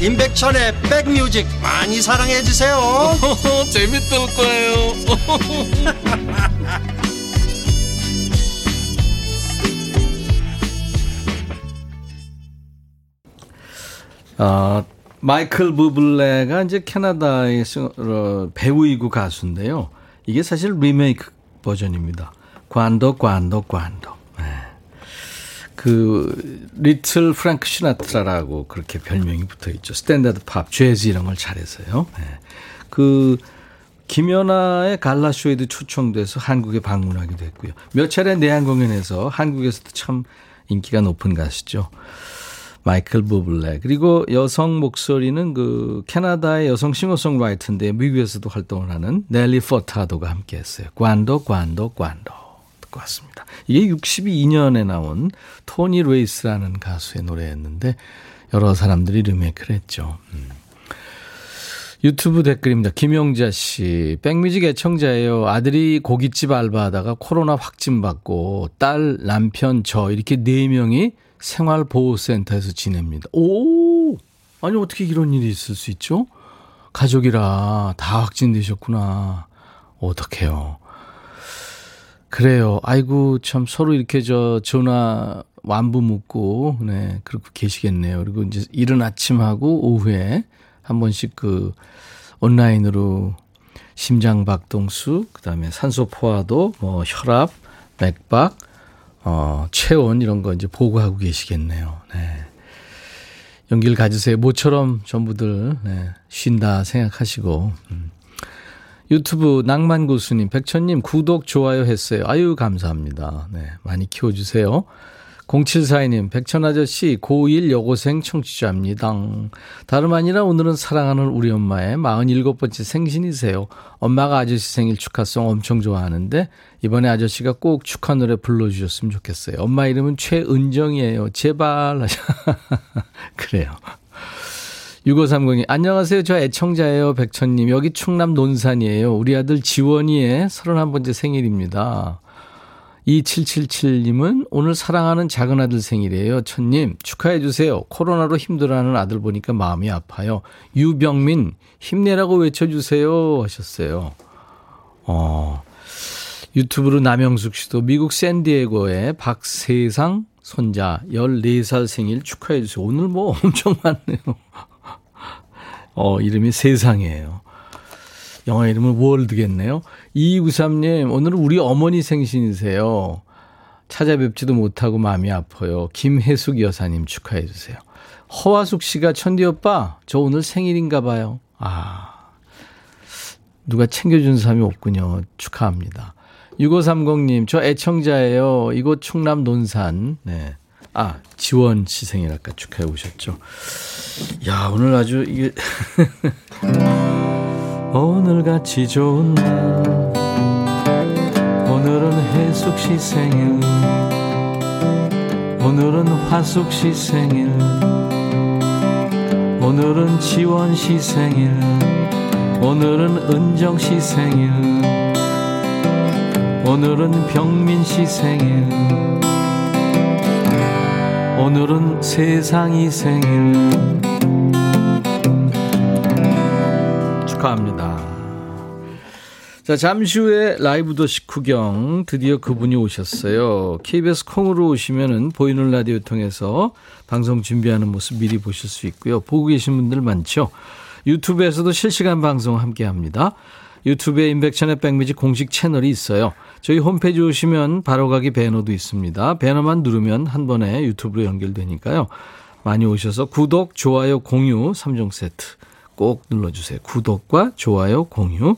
임백천의 백뮤직 많이 사랑해 주세요 [laughs] 재밌을 거예요 어, [laughs] 마이클 부블레가 이제 캐나다의 싱- 어, 배우이고 가수인데요. 이게 사실 리메이크 버전입니다. Quando Quando Quando. 네. 그 Little 프랭크 시나트라라고 그렇게 별명이 붙어 있죠. standard 팝, 재즈 이런 걸 잘해서요. 네. 그 김연아의 갈라 쇼에도 초청돼서 한국에 방문하기도 했고요. 몇 차례 내한 공연에서 한국에서도 참 인기가 높은 가수죠. 마이클 부블레 그리고 여성 목소리는 그 캐나다의 여성 싱어송라이터인데 미국에서도 활동을 하는 넬리 포타도가 함께했어요. Quando Quando Quando 듣고 왔습니다. 이게 62년에 나온 토니 레이스라는 가수의 노래였는데 여러 사람들이 리메이크를 했죠. 음. 유튜브 댓글입니다. 김영자 씨. 백뮤직 애청자예요. 아들이 고깃집 알바하다가 코로나 확진 받고 딸, 남편, 저 이렇게 네 명이 생활보호센터에서 지냅니다. 오! 아니 어떻게 이런 일이 있을 수 있죠? 가족이라 다 확진되셨구나. 어떡해요. 그래요. 아이고 참 서로 이렇게 저 전화 완부 묻고 네 그렇게 계시겠네요. 그리고 이제 이른 아침하고 오후에 한 번씩 그 온라인으로 심장 박동수, 그 다음에 산소 포화도, 뭐 혈압, 맥박, 어, 체온 이런 거 이제 보고하고 계시겠네요. 네. 연기를 가지세요. 모처럼 전부들 네, 쉰다 생각하시고 음. 유튜브 낭만고수님, 백천님 구독 좋아요 했어요. 아유 감사합니다. 네, 많이 키워주세요. 0742님, 백천아저씨, 고1 여고생 청취자입니다. 다름 아니라 오늘은 사랑하는 우리 엄마의 47번째 생신이세요. 엄마가 아저씨 생일 축하송 엄청 좋아하는데, 이번에 아저씨가 꼭 축하 노래 불러주셨으면 좋겠어요. 엄마 이름은 최은정이에요. 제발. [laughs] 그래요. 6530님, 안녕하세요. 저 애청자예요. 백천님. 여기 충남 논산이에요. 우리 아들 지원이의 31번째 생일입니다. 2777님은 오늘 사랑하는 작은 아들 생일이에요. 천님, 축하해주세요. 코로나로 힘들어하는 아들 보니까 마음이 아파요. 유병민, 힘내라고 외쳐주세요. 하셨어요. 어, 유튜브로 남영숙 씨도 미국 샌디에고의 박세상 손자 14살 생일 축하해주세요. 오늘 뭐 엄청 많네요. 어, 이름이 세상이에요. 영화 이름은 월드겠네요. 2293님, 오늘은 우리 어머니 생신이세요. 찾아뵙지도 못하고 마음이 아파요. 김혜숙 여사님 축하해 주세요. 허화숙 씨가 천디 오빠, 저 오늘 생일인가 봐요. 아, 누가 챙겨준 사람이 없군요. 축하합니다. 6530님, 저 애청자예요. 이곳 충남 논산. 네. 아, 지원 씨 생일 아까 축하해 오셨죠. 야, 오늘 아주 이게. [laughs] 오늘 같이 좋은 날. 오늘은 해숙 씨 생일. 오늘은 화숙 씨 생일. 오늘은 지원 씨 생일. 오늘은 은정 씨 생일. 오늘은 병민 씨 생일 오늘은 세상이 생일 축하합니다. 자, 잠시 후에 라이브 도시 구경 드디어 그분이 오셨어요. KBS 콩으로 오시면은 보이는 라디오 통해서 방송 준비하는 모습 미리 보실 수 있고요. 보고 계신 분들 많죠. 유튜브에서도 실시간 방송 함께 합니다. 유튜브에 인백천의 백미지 공식 채널이 있어요. 저희 홈페이지 오시면 바로가기 배너도 있습니다. 배너만 누르면 한 번에 유튜브로 연결되니까요. 많이 오셔서 구독, 좋아요, 공유 3종 세트 꼭 눌러주세요. 구독과 좋아요, 공유.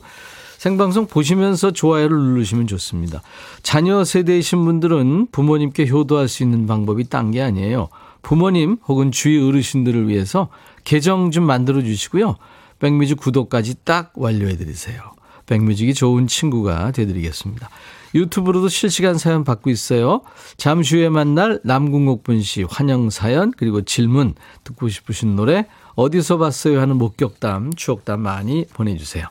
생방송 보시면서 좋아요를 누르시면 좋습니다. 자녀 세대이신 분들은 부모님께 효도할 수 있는 방법이 딴 게 아니에요. 부모님 혹은 주위 어르신들을 위해서 계정 좀 만들어 주시고요. 백뮤직 구독까지 딱 완료해 드리세요. 백뮤직이 좋은 친구가 되드리겠습니다. 유튜브로도 실시간 사연 받고 있어요. 잠시 후에 만날 남궁옥분 씨 환영 사연 그리고 질문 듣고 싶으신 노래 어디서 봤어요 하는 목격담, 추억담 많이 보내주세요.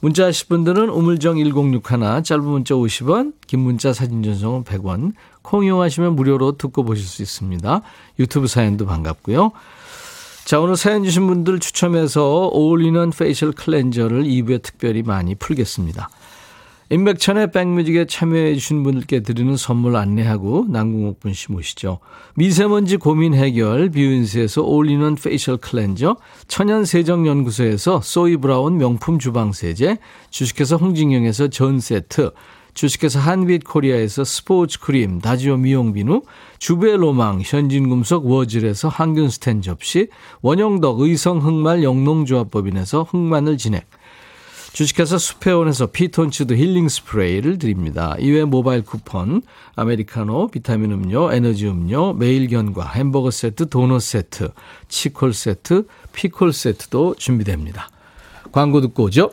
문자 하실 분들은 우물정 1061 짧은 문자 50원 긴 문자 사진 전송은 100원 콩 이용하시면 무료로 듣고 보실 수 있습니다. 유튜브 사연도 반갑고요. 자 오늘 사연 주신 분들 추첨해서 어울리는 facial cleanser를 2부에 특별히 많이 풀겠습니다. 임백천의 백뮤직에 참여해 주신 분들께 드리는 선물 안내하고 남궁옥 분 씨 모시죠. 미세먼지 고민 해결 뷰인스에서 올리는 facial cleanser, 천연세정연구소에서 소이브라운 명품 주방세제, 주식회사 홍진경에서 전세트, 주식회사 한빛코리아에서 스포츠 크림, 다지오 미용비누, 주베로망, 현진금속 워즐에서 항균스텐 접시, 원형덕 의성 흑말 영농조합법인에서 흑마늘 진액, 주식회사 수페온에서 피톤치드 힐링 스프레이를 드립니다. 이외 모바일 쿠폰, 아메리카노, 비타민 음료, 에너지 음료, 매일 견과 햄버거 세트, 도넛 세트, 치콜 세트, 피콜 세트도 준비됩니다. 광고 듣고 오죠?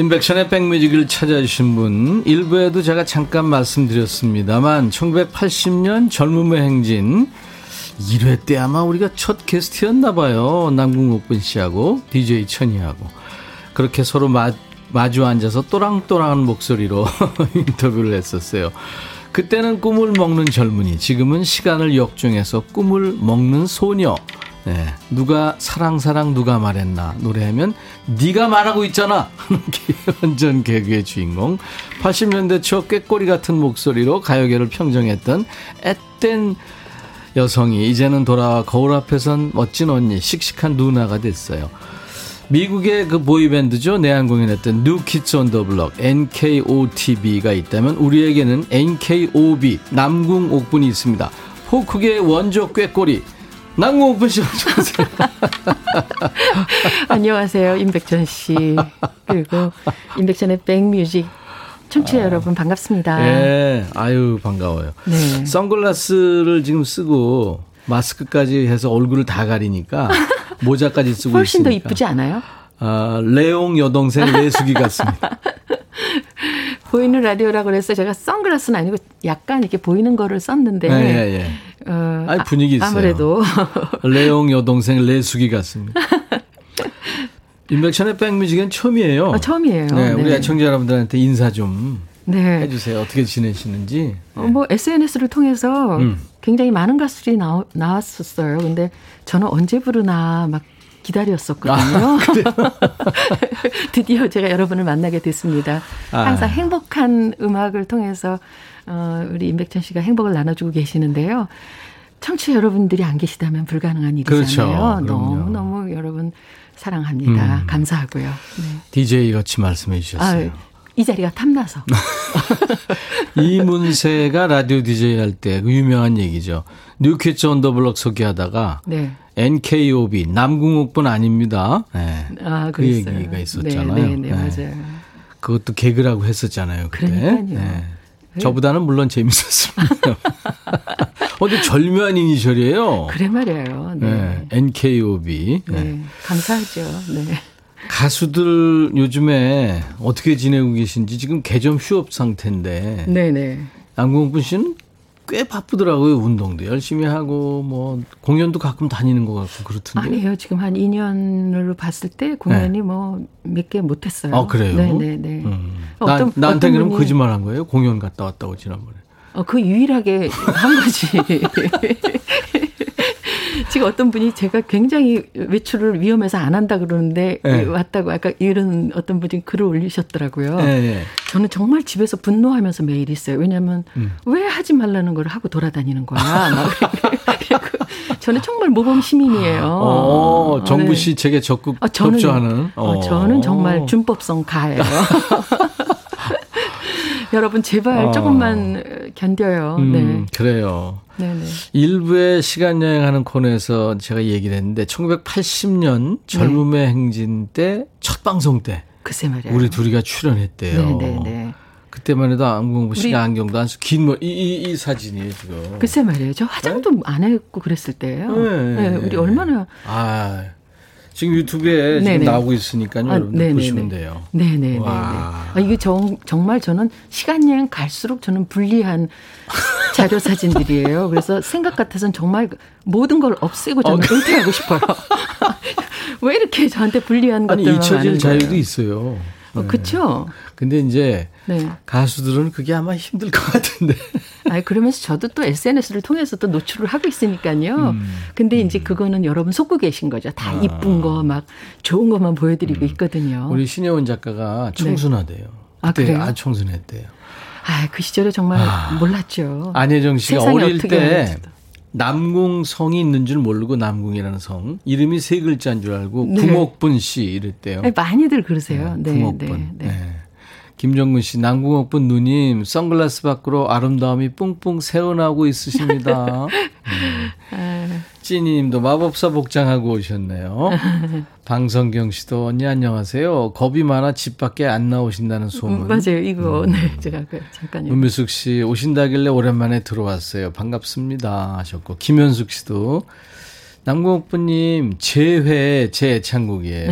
인백션의 백뮤직을 찾아주신 분 일부에도 제가 잠깐 말씀드렸습니다만 1980년 젊음의 행진 1회 때 아마 우리가 첫 게스트였나 봐요. 남궁옥분 씨하고 DJ 천이하고 그렇게 서로 마, 마주 앉아서 또랑또랑한 목소리로 [laughs] 인터뷰를 했었어요. 그때는 꿈을 먹는 젊은이, 지금은 시간을 역중해서 꿈을 먹는 소녀. 네, 누가 사랑 사랑 누가 말했나? 노래하면 네가 말하고 있잖아! 하는 [laughs] 게 완전 개그의 주인공. 80년대 초 꾀꼬리 같은 목소리로 가요계를 평정했던 앳된 여성이 이제는 돌아와 거울 앞에선 멋진 언니 씩씩한 누나가 됐어요. 미국의 그 보이밴드죠? 내한 공연했던 New Kids on the Block NKOTB가 있다면 우리에게는 NKOB 남궁옥분이 있습니다. 포크계의 원조 꾀꼬리 남궁옥분 씨 어서오세요. 안녕하세요. 임백천 씨. 그리고 임백천의 백뮤직 청취자 아, 여러분 반갑습니다. 네. 아유, 반가워요. 네. 선글라스를 지금 쓰고 마스크까지 해서 얼굴을 다 가리니까 [laughs] 모자까지 쓰고 훨씬 있으니까. 더 이쁘지 않아요? 아, 레옹 여동생 레수기 같습니다. [laughs] 보이는 라디오라고 그래서 제가 선글라스는 아니고 약간 이렇게 보이는 거를 썼는데. 네, 예, 예. 어, 아니, 분위기 있어요. 아무래도. [laughs] 레옹 여동생 레수기 같습니다. [laughs] 인백션의 백뮤직은 처음이에요. 어, 처음이에요. 네, 우리 네. 애청자 여러분들한테 인사 좀 네. 해주세요. 어떻게 지내시는지. 네. 어, 뭐 SNS를 통해서 음. 굉장히 많은 가수들이 나오, 나왔었어요. 근데 저는 언제 부르나 막 기다렸었거든요. 아, [laughs] 드디어 제가 여러분을 만나게 됐습니다. 아. 항상 아. 행복한 음악을 통해서 어, 우리 임백천 씨가 행복을 나눠주고 계시는데요. 청취자 여러분들이 안 계시다면 불가능한 일이잖아요. 그렇죠. 너무 너무 여러분 사랑합니다. 음. 감사하고요. 네. DJ 같이 말씀해 주셨어요. 아, 이 자리가 탐나서. [laughs] 이문세가 라디오 DJ 할때그 유명한 얘기죠. New Kids on the Block 소개하다가 네. NKOB 남궁옥분 아닙니다. 네. 아, 그 얘기가 있었잖아요. 네, 네, 네, 맞아요. 그것도 개그라고 했었잖아요. 그때. 그러니까요. 네. 저보다는 물론 재밌었습니다. [laughs] 어디 절묘한 이니셜이에요. 그래 말이에요. 네. 네. NKOB. 네. 네. 감사하죠. 네. 가수들 요즘에 어떻게 지내고 계신지 지금 개점 휴업 상태인데. 네네. 양궁분 씨는 꽤 바쁘더라고요. 운동도 열심히 하고 뭐 공연도 가끔 다니는 것 같고 그렇던데. 아니에요. 지금 한 2년으로 봤을 때 공연이 네. 뭐몇 개 못했어요. 아 그래요? 네네네. 음. 어떤, 나, 나한테 그럼 거짓말 한 거예요? 공연 갔다 왔다고 지난번에. 어, 그 유일하게 한 거지. [laughs] 지금 어떤 분이 제가 굉장히 외출을 위험해서 안 한다 그러는데 네. 왔다고 아까 이런 어떤 분이 글을 올리셨더라고요. 네, 네. 저는 정말 집에서 분노하면서 매일 있어요. 왜냐하면 음. 왜 하지 말라는 걸 하고 돌아다니는 거야. [laughs] 저는 정말 모범 시민이에요. 어, 정부 시책에 네. 적극 어, 저는, 협조하는. 어, 저는 정말 준법성 가예요. [laughs] 여러분 제발 어. 조금만 견뎌요. 음, 네. 그래요. 네네. 일부의 시간 여행하는 코너에서 제가 얘기를 했는데 1980년 젊음의 네. 행진 때 첫 방송 때 글쎄 말이에요. 우리 둘이가 출연했대요. 네네네. 그때만 해도 안경부 씨가 안경도 안 쓰고 긴뭐이이 이 사진이에요 지금. 글쎄 말이에요. 저 화장도 네? 안 했고 그랬을 때예요. 네. 네. 우리 얼마나 아 지금 유튜브에. 지금 나오고 있으니까요. 아, 여러분들 보시면 돼요. 네네네. 아, 이게 정, 정말 저는 시간 여행 갈수록 저는 불리한 [laughs] 자료 사진들이에요. 그래서 생각 같아서는 정말 모든 걸 없애고 저는 어, 은퇴하고 싶어요. [laughs] 왜 이렇게 저한테 불리한 것들만 아니 잊혀질 자유도 있어요. 어, 그렇죠. 근데 이제 네. 가수들은 그게 아마 힘들 것 같은데. [laughs] 아 그러면서 저도 또 SNS를 통해서 또 노출을 하고 있으니까요. 음. 근데 이제 음. 그거는 여러분 속고 계신 거죠. 다 아. 이쁜 거 막 좋은 것만 보여드리고 음. 있거든요. 우리 신혜원 작가가 청순하대요. 네. 아, 그래요? 아 청순했대요. 아, 그 시절에 정말 아, 몰랐죠. 안혜정 씨가 어릴 때 남궁성이 있는 줄 모르고 남궁이라는 성 이름이 세 글자인 줄 알고 네. 궁옥분 씨 이랬대요. 네, 많이들 그러세요. 네, 궁옥분. 네, 네. 네. 김정근 씨, 남궁옥분 누님, 선글라스 밖으로 아름다움이 뿡뿡 새어나오고 있으십니다. [laughs] 음. 찌니님도 마법사 복장하고 오셨네요. 방성경 씨도 언니 안녕하세요. 겁이 많아 집 밖에 안 나오신다는 소문. 음, 맞아요. 이거 음. 네 제가 그 잠깐요. 은미숙 씨 오신다길래 오랜만에 들어왔어요. 반갑습니다 하셨고 김현숙 씨도 남궁옥부님 제회 제 애창곡이에요.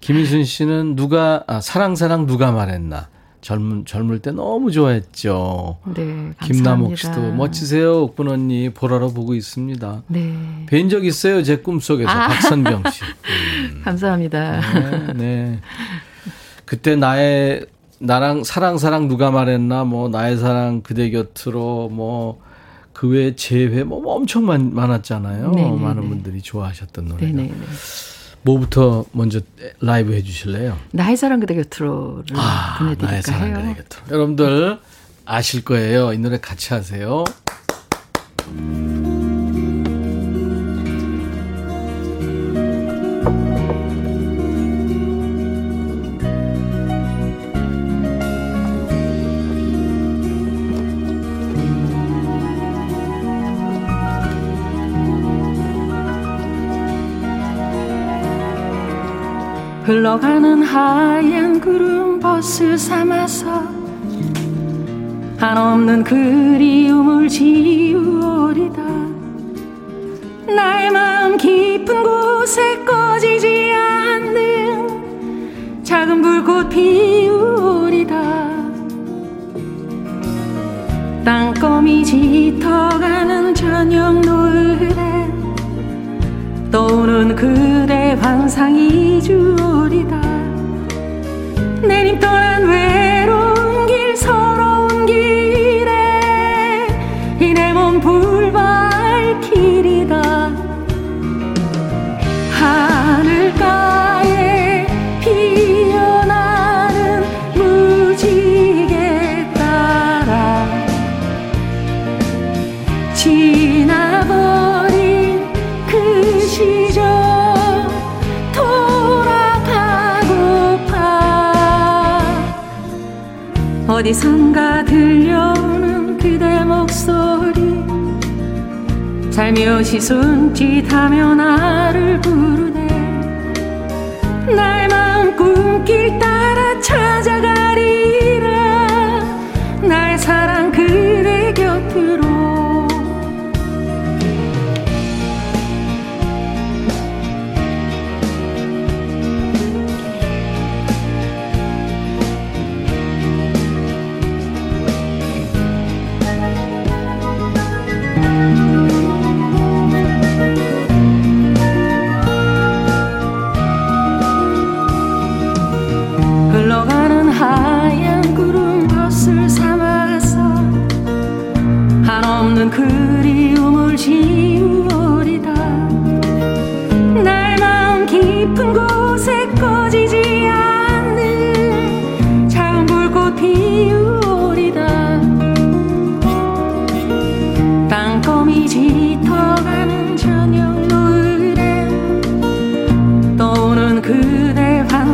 김희순 씨는 누가 아, 사랑 사랑 누가 말했나 젊은 젊을 때 너무 좋아했죠. 네, 김남옥 씨도 멋지세요, 옥분 언니 보라로 보고 있습니다. 네. 뵌 적 있어요, 제 꿈속에서 아. 박선병 씨. 음. [laughs] 감사합니다. 네, 네. 그때 나의 나랑 사랑 사랑 누가 말했나 뭐 나의 사랑 그대 곁으로 뭐 그 외에 재회 뭐 엄청 많, 많았잖아요. 네네네. 많은 네. 분들이 좋아하셨던 노래가. 네네네. 뭐부터 먼저 라이브 해주실래요? 나의 사랑 그대 곁으로를 아, 보내드릴까요? 나의 사랑 그대 곁으로. 여러분들 아실 거예요. 이 노래 같이 하세요. 흘러가는 하얀 구름 버스 삼아서 한없는 그리움을 지우리다. 나의 마음 깊은 곳에 꺼지지 않는 작은 불꽃 피우리다. 땅거미 짙어가는 저녁 노을에 떠오는 그대 환상이 주리다. 내님 떠난 외로 어디선가 들려오는 그대 목소리. 살며시 손짓하며 나를 부르네. 날 마음 꿈길 따라 찾아가리라. 날 사랑 그대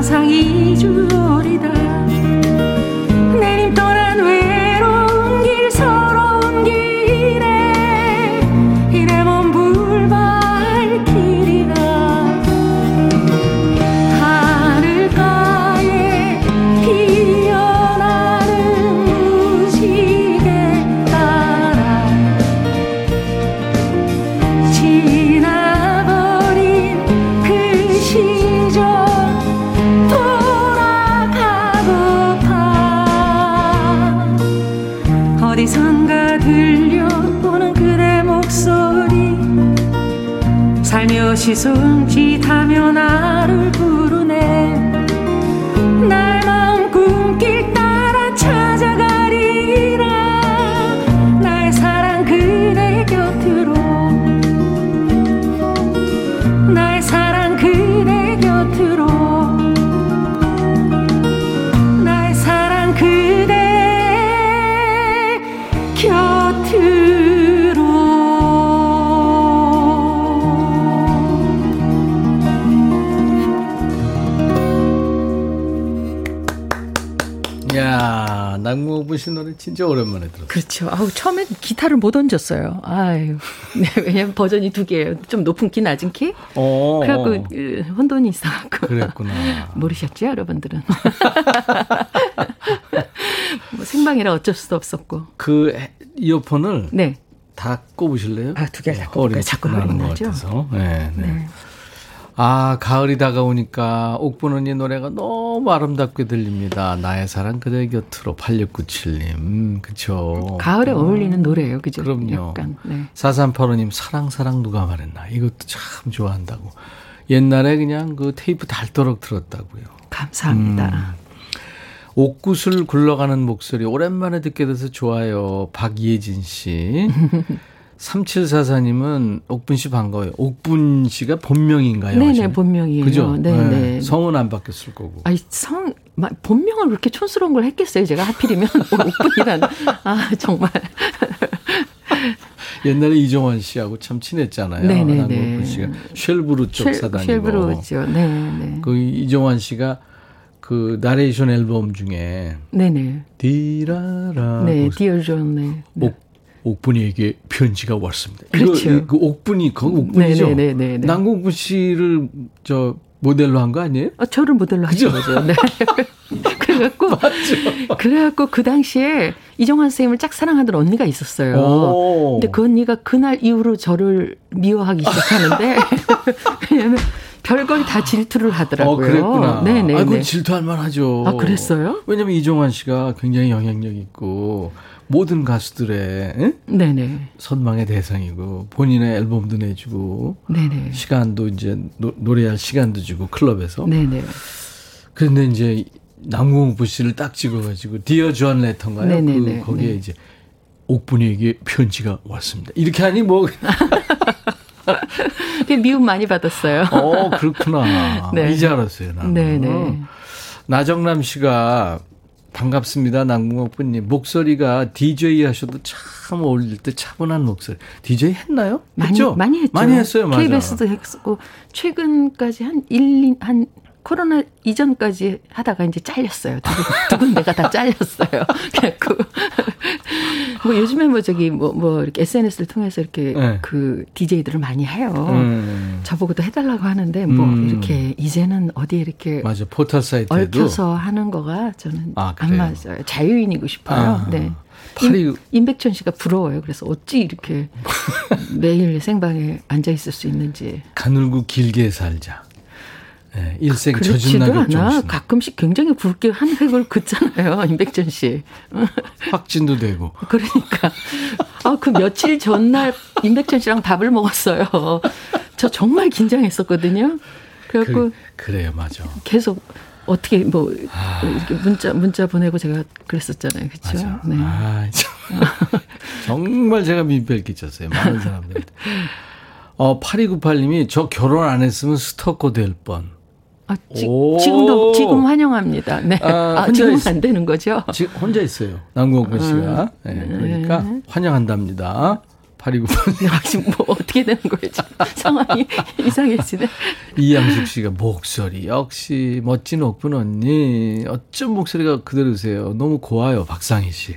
다시 손짓 하 진짜 오랜만에 들었어요. 그렇죠. 아우, 처음에 기타를 못 얹었어요. 아유. 네, 왜냐면 버전이 두 개예요. 좀 높은 키, 낮은 키. 어. 그래갖고, 그, 혼돈이 있어갖고. 그랬구나. [laughs] 모르셨죠, 여러분들은? [laughs] 뭐 생방이라 어쩔 수도 없었고. 그 이어폰을. 네. 다 꼽으실래요? 아, 두 개를 다 꼽을까요? 자꾸 나는 것 같아서. 네, 네. 네. 아, 가을이 다가오니까 옥분 언니 노래가 너무 아름답게 들립니다. 나의 사랑 그대 곁으로 8697님. 음, 그쵸. 가을에 어. 어울리는 노래예요. 그죠? 그럼요. 약간, 네. 4385님, 사랑, 사랑 누가 말했나. 이것도 참 좋아한다고. 옛날에 그냥 그 테이프 닳도록 들었다고요. 감사합니다. 음. 옥구슬 굴러가는 목소리 오랜만에 듣게 돼서 좋아요. 박예진 씨. [laughs] 3744님은 옥분 씨 반가워요. 옥분 씨가 본명인가요? 네네, 하시네? 본명이에요. 그죠? 네네. 네. 성은 안 바뀌었을 거고. 아니, 성, 본명을 그렇게 촌스러운 걸 했겠어요. 제가 하필이면. [laughs] 옥분이란. 아, 정말. [laughs] 옛날에 이종원 씨하고 참 친했잖아요. 네네네. 옥분 씨가 쉘브루 쪽 쉘, 사단이고. 쉘브루죠. 네네. 그 이종원 씨가 그 나레이션 앨범 중에 네네. 디라라. 네, Dear John. 네. 옥 옥분이에게 편지가 왔습니다. 그렇죠. 이거, 그 옥분이 그 옥분이죠. 네네네. 남궁분 씨를 저 모델로 한 거 아니에요? 어, 저를 모델로 한 거죠. 네. [laughs] 그래갖고 맞죠. 그래갖고 그 당시에 이종환 선생님을 짝사랑하던 언니가 있었어요. 오. 근데 그 언니가 그날 이후로 저를 미워하기 시작하는데 [laughs] 왜냐면 별걸 다 질투를 하더라고요. 어, 그랬구나. 네네. 아, 그 질투할 만하죠. 아, 그랬어요? 왜냐면 이종환 씨가 굉장히 영향력 있고 모든 가수들의 응? 네네. 선망의 대상이고 본인의 앨범도 내주고 네네. 시간도 이제 노, 노래할 시간도 주고 클럽에서. 네네. 그런데 이제 남궁옥분 씨를 딱 찍어가지고 Dear John letter인가요? 그 거기에 네. 이제 옥분이에게 편지가 왔습니다. 이렇게 하니 뭐. [laughs] 그 미움 많이 받았어요. 어 그렇구나. [laughs] 네. 이제 알았어요. 나는. 네네. 나정남 씨가 반갑습니다. 남궁옥분님. 목소리가 DJ 하셔도 참 어울릴 때 차분한 목소리. DJ 했나요? 많이, 했죠? 많이 했죠. 많이 했어요. 맞아. KBS도 했고, 최근까지 한 1, 한 코로나 이전까지 하다가 이제 잘렸어요. 두, 두 군데가 다 잘렸어요. [laughs] 그래갖고 [laughs] 뭐 요즘에 뭐 저기 뭐뭐 뭐 이렇게 SNS를 통해서 이렇게 네. 그 DJ들을 많이 해요. 음. 저보고도 해달라고 하는데 뭐 음. 이렇게 이제는 어디에 이렇게 맞아 포털 사이트에도 얽혀서 하는 거가 저는 아, 안 맞아요. 자유인이고 싶어요. 아. 네. 파리... 임, 백천 씨가 부러워요. 그래서 어찌 이렇게 [laughs] 매일 생방에 앉아 있을 수 있는지. 가늘고 길게 살자. 네, 일생 낙엽 않아. 가끔씩 굉장히 굵게 한 획을 긋잖아요. [laughs] 임백천 씨. 확진도 되고. [laughs] 그러니까. 아, 그 며칠 전날 임백천 씨랑 밥을 먹었어요. 저 정말 긴장했었거든요. 그래갖고. 그, 래요 맞아. 계속 어떻게 뭐 아. 이렇게 문자 문자 보내고 제가 그랬었잖아요. 그렇죠? 네. 아, [laughs] 정말 제가 민폐를 끼쳤어요. 많은 사람들한테. 어, 8298님이 저 결혼 안 했으면 스토커 될 뻔. 아, 지, 지금도 지금 환영합니다. 네. 아, 아 지금 안 되는 거죠? 지, 혼자 있어요. 남궁옥 씨가. 네, 그러니까 네. 환영한답니다. 8298. 지금 뭐 어떻게 되는 거예요? 지금 [laughs] 상황이 이상해지네. 이양숙 씨가 목소리 역시 멋진 옥분 언니. 어쩜 목소리가 그대로세요. 너무 고와요. 박상희 씨.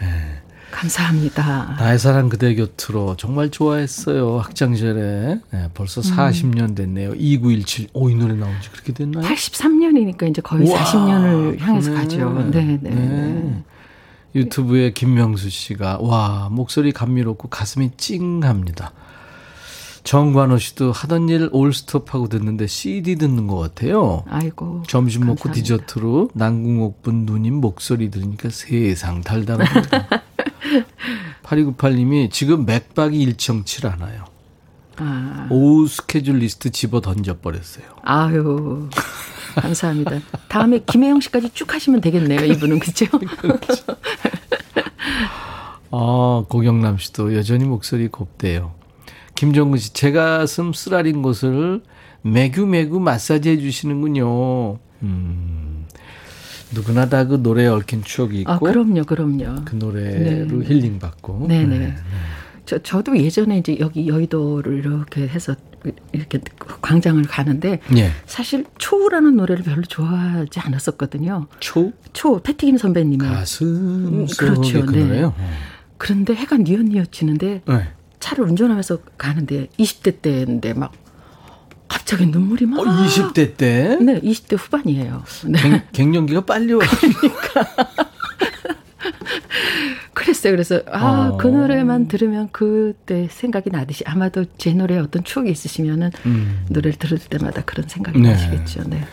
네. 감사합니다. 나의 사랑 그대 곁으로 정말 좋아했어요. 학창시절에. 네, 벌써 40년 됐네요. 2917. 오, 이 노래 나온 지 그렇게 됐나요? 83년이니까 이제 거의 우와, 40년을 향해서 그래. 가죠. 네, 네. 네. 유튜브에 김명수 씨가 와, 목소리 감미롭고 가슴이 찡합니다. 정관호 씨도 하던 일 올스톱하고 듣는데 CD 듣는 것 같아요. 아이고. 점심 먹고 감사합니다. 디저트로 난궁옥분 누님 목소리 들으니까 세상 달달합니다. [laughs] 8298님이 지금 맥박이 일정치 않아요. 아. 오후 스케줄 리스트 집어 던져버렸어요. 아유. 감사합니다. 다음에 김혜영 씨까지 쭉 하시면 되겠네요. 이분은 그죠? [laughs] 그렇죠. 아, 고경남 씨도 여전히 목소리 곱대요. 김정근 씨, 제 가슴 쓰라린 곳을 매규매규 마사지 해주시는군요. 음. 누구나 다 그 노래에 얽힌 추억이 있고. 아, 그럼요, 그럼요. 그 노래로 네. 힐링 받고. 네네. 네, 네. 저, 저도 예전에 이제 여기 여의도를 이렇게 해서 이렇게 광장을 가는데 예. 사실 초우라는 노래를 별로 좋아하지 않았었거든요. 초? 초 패티김 선배님의 가슴 음, 그렇죠. 그 네. 어. 그런데 해가 뉘엿뉘엿 지는데 네. 차를 운전하면서 가는데 20대 때인데 막 갑자기 눈물이 막. 어, 20대 때? 네, 20대 후반이에요. 네. 갱, 갱년기가 빨리 와. 그러니까. [laughs] 그랬어요. 그래서 아, 어. 그 노래만 들으면 그때 생각이 나듯이 아마도 제 노래에 어떤 추억이 있으시면은 음. 노래를 들을 때마다 그런 생각이 네. 나시겠죠. 네.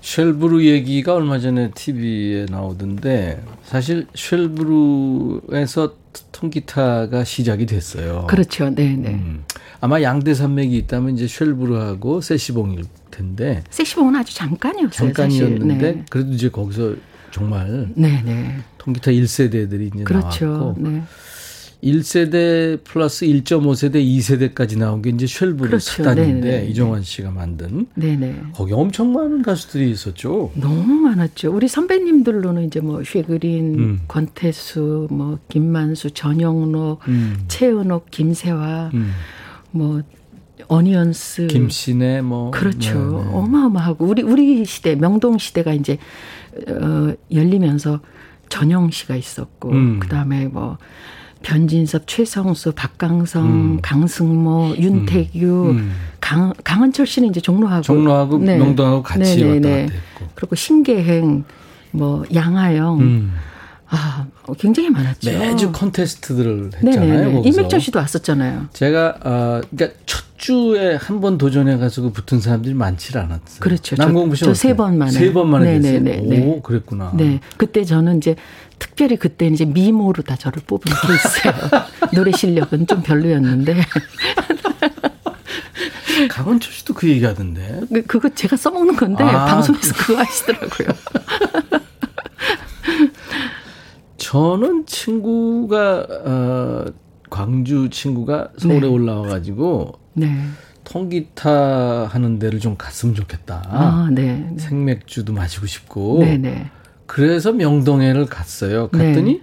쉘브루 얘기가 얼마 전에 TV에 나오던데 사실 쉘브루에서 통기타가 시작이 됐어요. 그렇죠. 네, 네. 음. 아마 양대 산맥이 있다면 이제 쉘브루하고 세시봉일 텐데. 세시봉은 아주 잠깐이었어요. 잠깐이었는데 네. 그래도 이제 거기서 정말 네, 네. 통기타 1세대들이 이제 그렇죠. 나왔고 네. 1세대 플러스 1.5세대, 2세대까지 나온 게 이제 쉘브르 그렇죠. 스단인데 네네. 이종환 씨가 만든 네네. 거기 엄청 많은 가수들이 있었죠. 너무 많았죠. 우리 선배님들로는 이제 뭐 쉐그린, 음. 권태수, 뭐 김만수, 전영록, 음. 최은옥, 김세화, 음. 뭐 어니언스, 김신혜 뭐 그렇죠. 네네. 어마어마하고 우리 우리 시대 명동 시대가 이제 어, 열리면서 전영 씨가 있었고 음. 그다음에 뭐 변진섭, 최성수, 박강성, 음. 강승모, 윤태규, 음. 음. 강 강한철 씨는 이제 종로하고 종로하고 네. 명동하고 같이 네네네. 왔다 갔다 했고 그리고 신계행, 뭐 양하영. 음. 아, 굉장히 많았죠. 매주 컨테스트들을 했잖아요. 이맥철 씨도 왔었잖아요. 제가 어, 그러니까 첫 주에 한 번 도전해 가지고 붙은 사람들이 많지 않았어요. 그렇죠. 남공부 저세 번 만에 세 번 만에 네네네. 네. 오, 그랬구나. 네. 그때 저는 이제 특별히 그때 이제 미모로 다 저를 뽑은 케이스예요. [laughs] 노래 실력은 좀 별로였는데. [laughs] 강원철 씨도 그 얘기 하던데. 그, 그거 제가 써먹는 건데, 아, 방송에서 그거 하시더라고요. [laughs] 저는 친구가, 어, 광주 친구가 서울에 네. 올라와가지고, 네. 통기타 하는 데를 좀 갔으면 좋겠다. 아, 네. 네. 생맥주도 마시고 싶고. 네 네. 네. 그래서 명동에를 갔어요. 갔더니 네.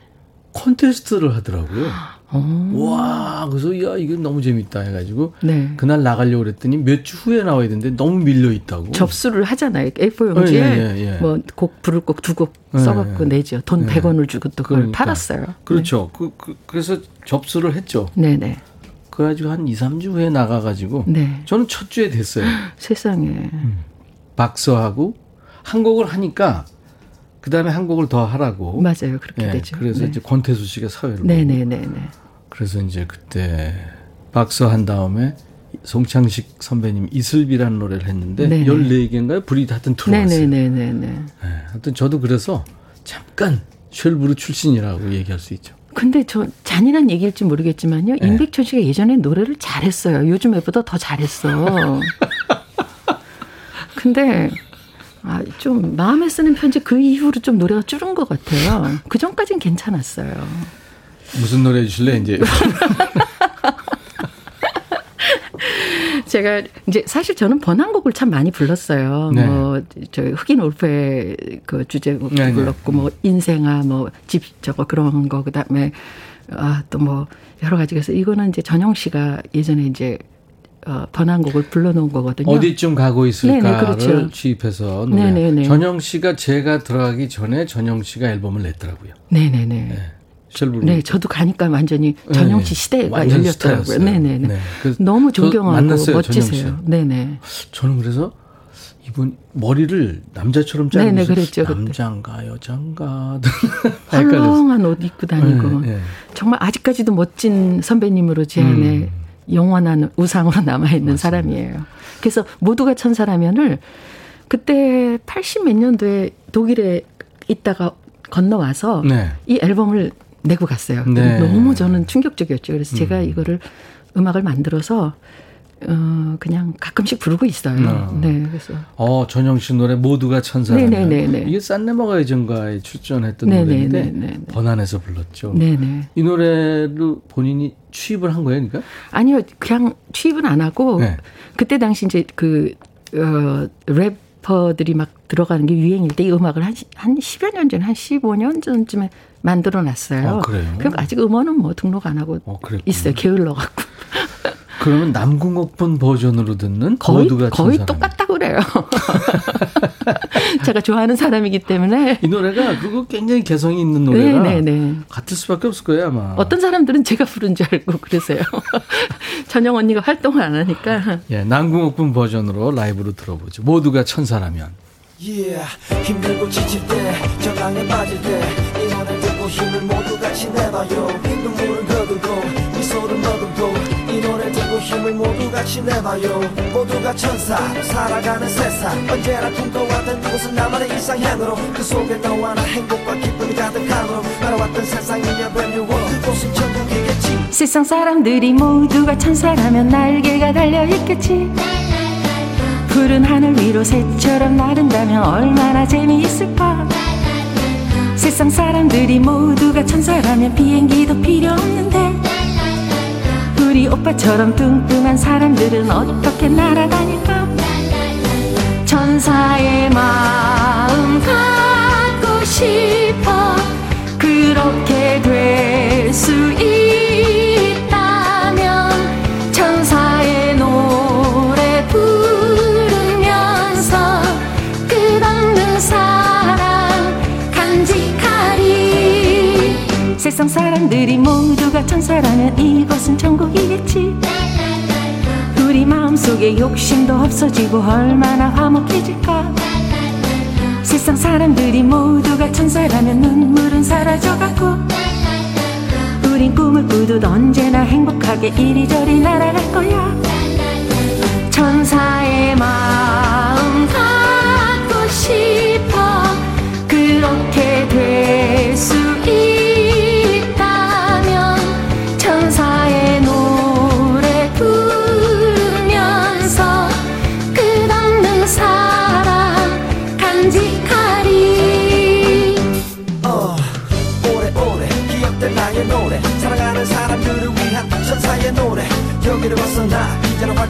콘테스트를 하더라고요. 오. 어. 와, 그래서 야 이게 너무 재밌다 해가지고 네. 그날 나가려고 그랬더니 몇 주 후에 나와야 되는데 너무 밀려 있다고. 접수를 하잖아요. A4 용지에 네, 네, 네, 뭐곡 부를 곡 두 곡 써갖고 내죠. 돈 100원을 주고 또 그걸 그러니까. 팔았어요. 그렇죠. 그, 그, 그래서 접수를 했죠. 네네. 그래가지고 한 2, 3주 후에 나가가지고 네. 저는 첫 주에 됐어요. [gasps] 세상에. 음. 박서하고 한 곡을 하니까 그 다음에 한 곡을 더 하라고. 맞아요. 그렇게 네, 되죠. 그래서 네. 이제 권태수 씨가 사회를. 네네네. 네. 그래서 이제 그때 박서 한 다음에 송창식 선배님 이슬비라는 노래를 했는데 네네. 14개인가요? 불이 하여튼 들어왔어요. 네네네네. 네, 하여튼 저도 그래서 잠깐 쉘브르 출신이라고 얘기할 수 있죠. 근데 저 잔인한 얘기일지 모르겠지만요. 네. 임백천 씨가 예전에 노래를 잘했어요. 요즘 애보다 더 잘했어. [laughs] 근데 아, 좀 마음에 쓰는 편지 그 이후로 좀 노래가 줄은 것 같아요. 그 전까진 괜찮았어요. 무슨 노래 해주실래 이제? [laughs] 제가 이제 사실 저는 번안곡을 참 많이 불렀어요. 네. 뭐저 흑인 올페 그 주제곡 네, 네, 불렀고 뭐 인생아 뭐 집 저거 그런 거 그다음에 아 또 뭐 여러 가지 그래서 이거는 이제 전영 씨가 예전에 이제 어, 번안곡을 불러놓은 거거든요. 어디쯤 가고 있을까를 네네, 그렇죠. 취입해서 노래. 네네네. 전영 씨가 제가 들어가기 전에 전영 씨가 앨범을 냈더라고요. 네네네. 네. 네, 저도 가니까 완전히 전영 씨 시대가 열렸더라고요. 네네 네. 네. 너무 존경하고 만났어요, 멋지세요. 네네. 저는 그래서 이분 머리를 남자처럼 자르고 네네, 그랬죠, 남자인가 여자인가 헐렁한 옷 입고 다니고 네, 네. 정말 아직까지도 멋진 선배님으로 제 안에 음. 영원한 우상으로 남아있는 맞습니다. 사람이에요. 그래서 모두가 천사라면을 그때 80 몇 년도에 독일에 있다가 건너와서 네. 이 앨범을 내고 갔어요. 네. 너무 저는 충격적이었죠. 그래서 음. 제가 이거를 음악을 만들어서 어 그냥 가끔씩 부르고 있어요. 어. 네, 그래서 어 전영 씨 노래 모두가 천사라면 네네네. 이게 싼네머가 예전가에 출전했던 네네네네. 노래인데 번안해서 불렀죠. 네네. 이 노래를 본인이 취입을 한 거예요, 그러니까? 아니요, 그냥 취입은 안 하고 네. 그때 당시 이제 그 어, 래퍼들이 막 들어가는 게 유행일 때 이 음악을 한, 한 10여 년 전, 한 15년 전쯤에 만들어 놨어요. 어, 그래요? 그럼 아직 음원은 뭐 등록 안 하고 어, 있어요. 게을러 갖고. 그러면 남궁옥분 버전으로 듣는 거의, 거의 똑같다 그래요. [laughs] 제가 좋아하는 사람이기 때문에 이 노래가 그거 굉장히 개성이 있는 노래가 네, 네, 네. 같을 수밖에 없을 거예요 아마. 어떤 사람들은 제가 부른 줄 알고 그러세요. [laughs] 전영 언니가 활동을 안 하니까. 예, 남궁옥분 버전으로 라이브로 들어보죠. 모두가 천사라면. Yeah, 힘들고 지칠 때 저강에 빠질 때 이 노래 듣고 힘을 모두 같이 내봐요 눈물을 거두고 미소를 머금고 이 힘을 모두 같이 내봐요. 모두가 천사 살아가는 세상. 언제나 꿈꿔왔던 이곳은 나만의 이상향으로 그 속에 너와 나 행복과 기쁨이 가득함으로 날아왔던 세상이야 brand new world 그곳은 천국이겠지. 세상 사람들이 모두가 천사라면 날개가 달려있겠지. 푸른 하늘 위로 새처럼 나른다면 얼마나 재미있을까. 세상 사람들이 모두가 천사라면 비행기도 필요 없는데 우리 오빠처럼 뚱뚱한 사람들은 어떻게 날아다닐까? 천사의 마음 갖고 싶어. 그렇게 될 수 있 세상 사람들이 모두가 천사라면 이곳은 천국이겠지. 우리 마음속에 욕심도 없어지고 얼마나 화목해질까. 세상 사람들이 모두가 천사라면 눈물은 사라져가고. 우린 꿈을 꾸듯 언제나 행복하게 이리저리 날아갈 거야. 천사의 마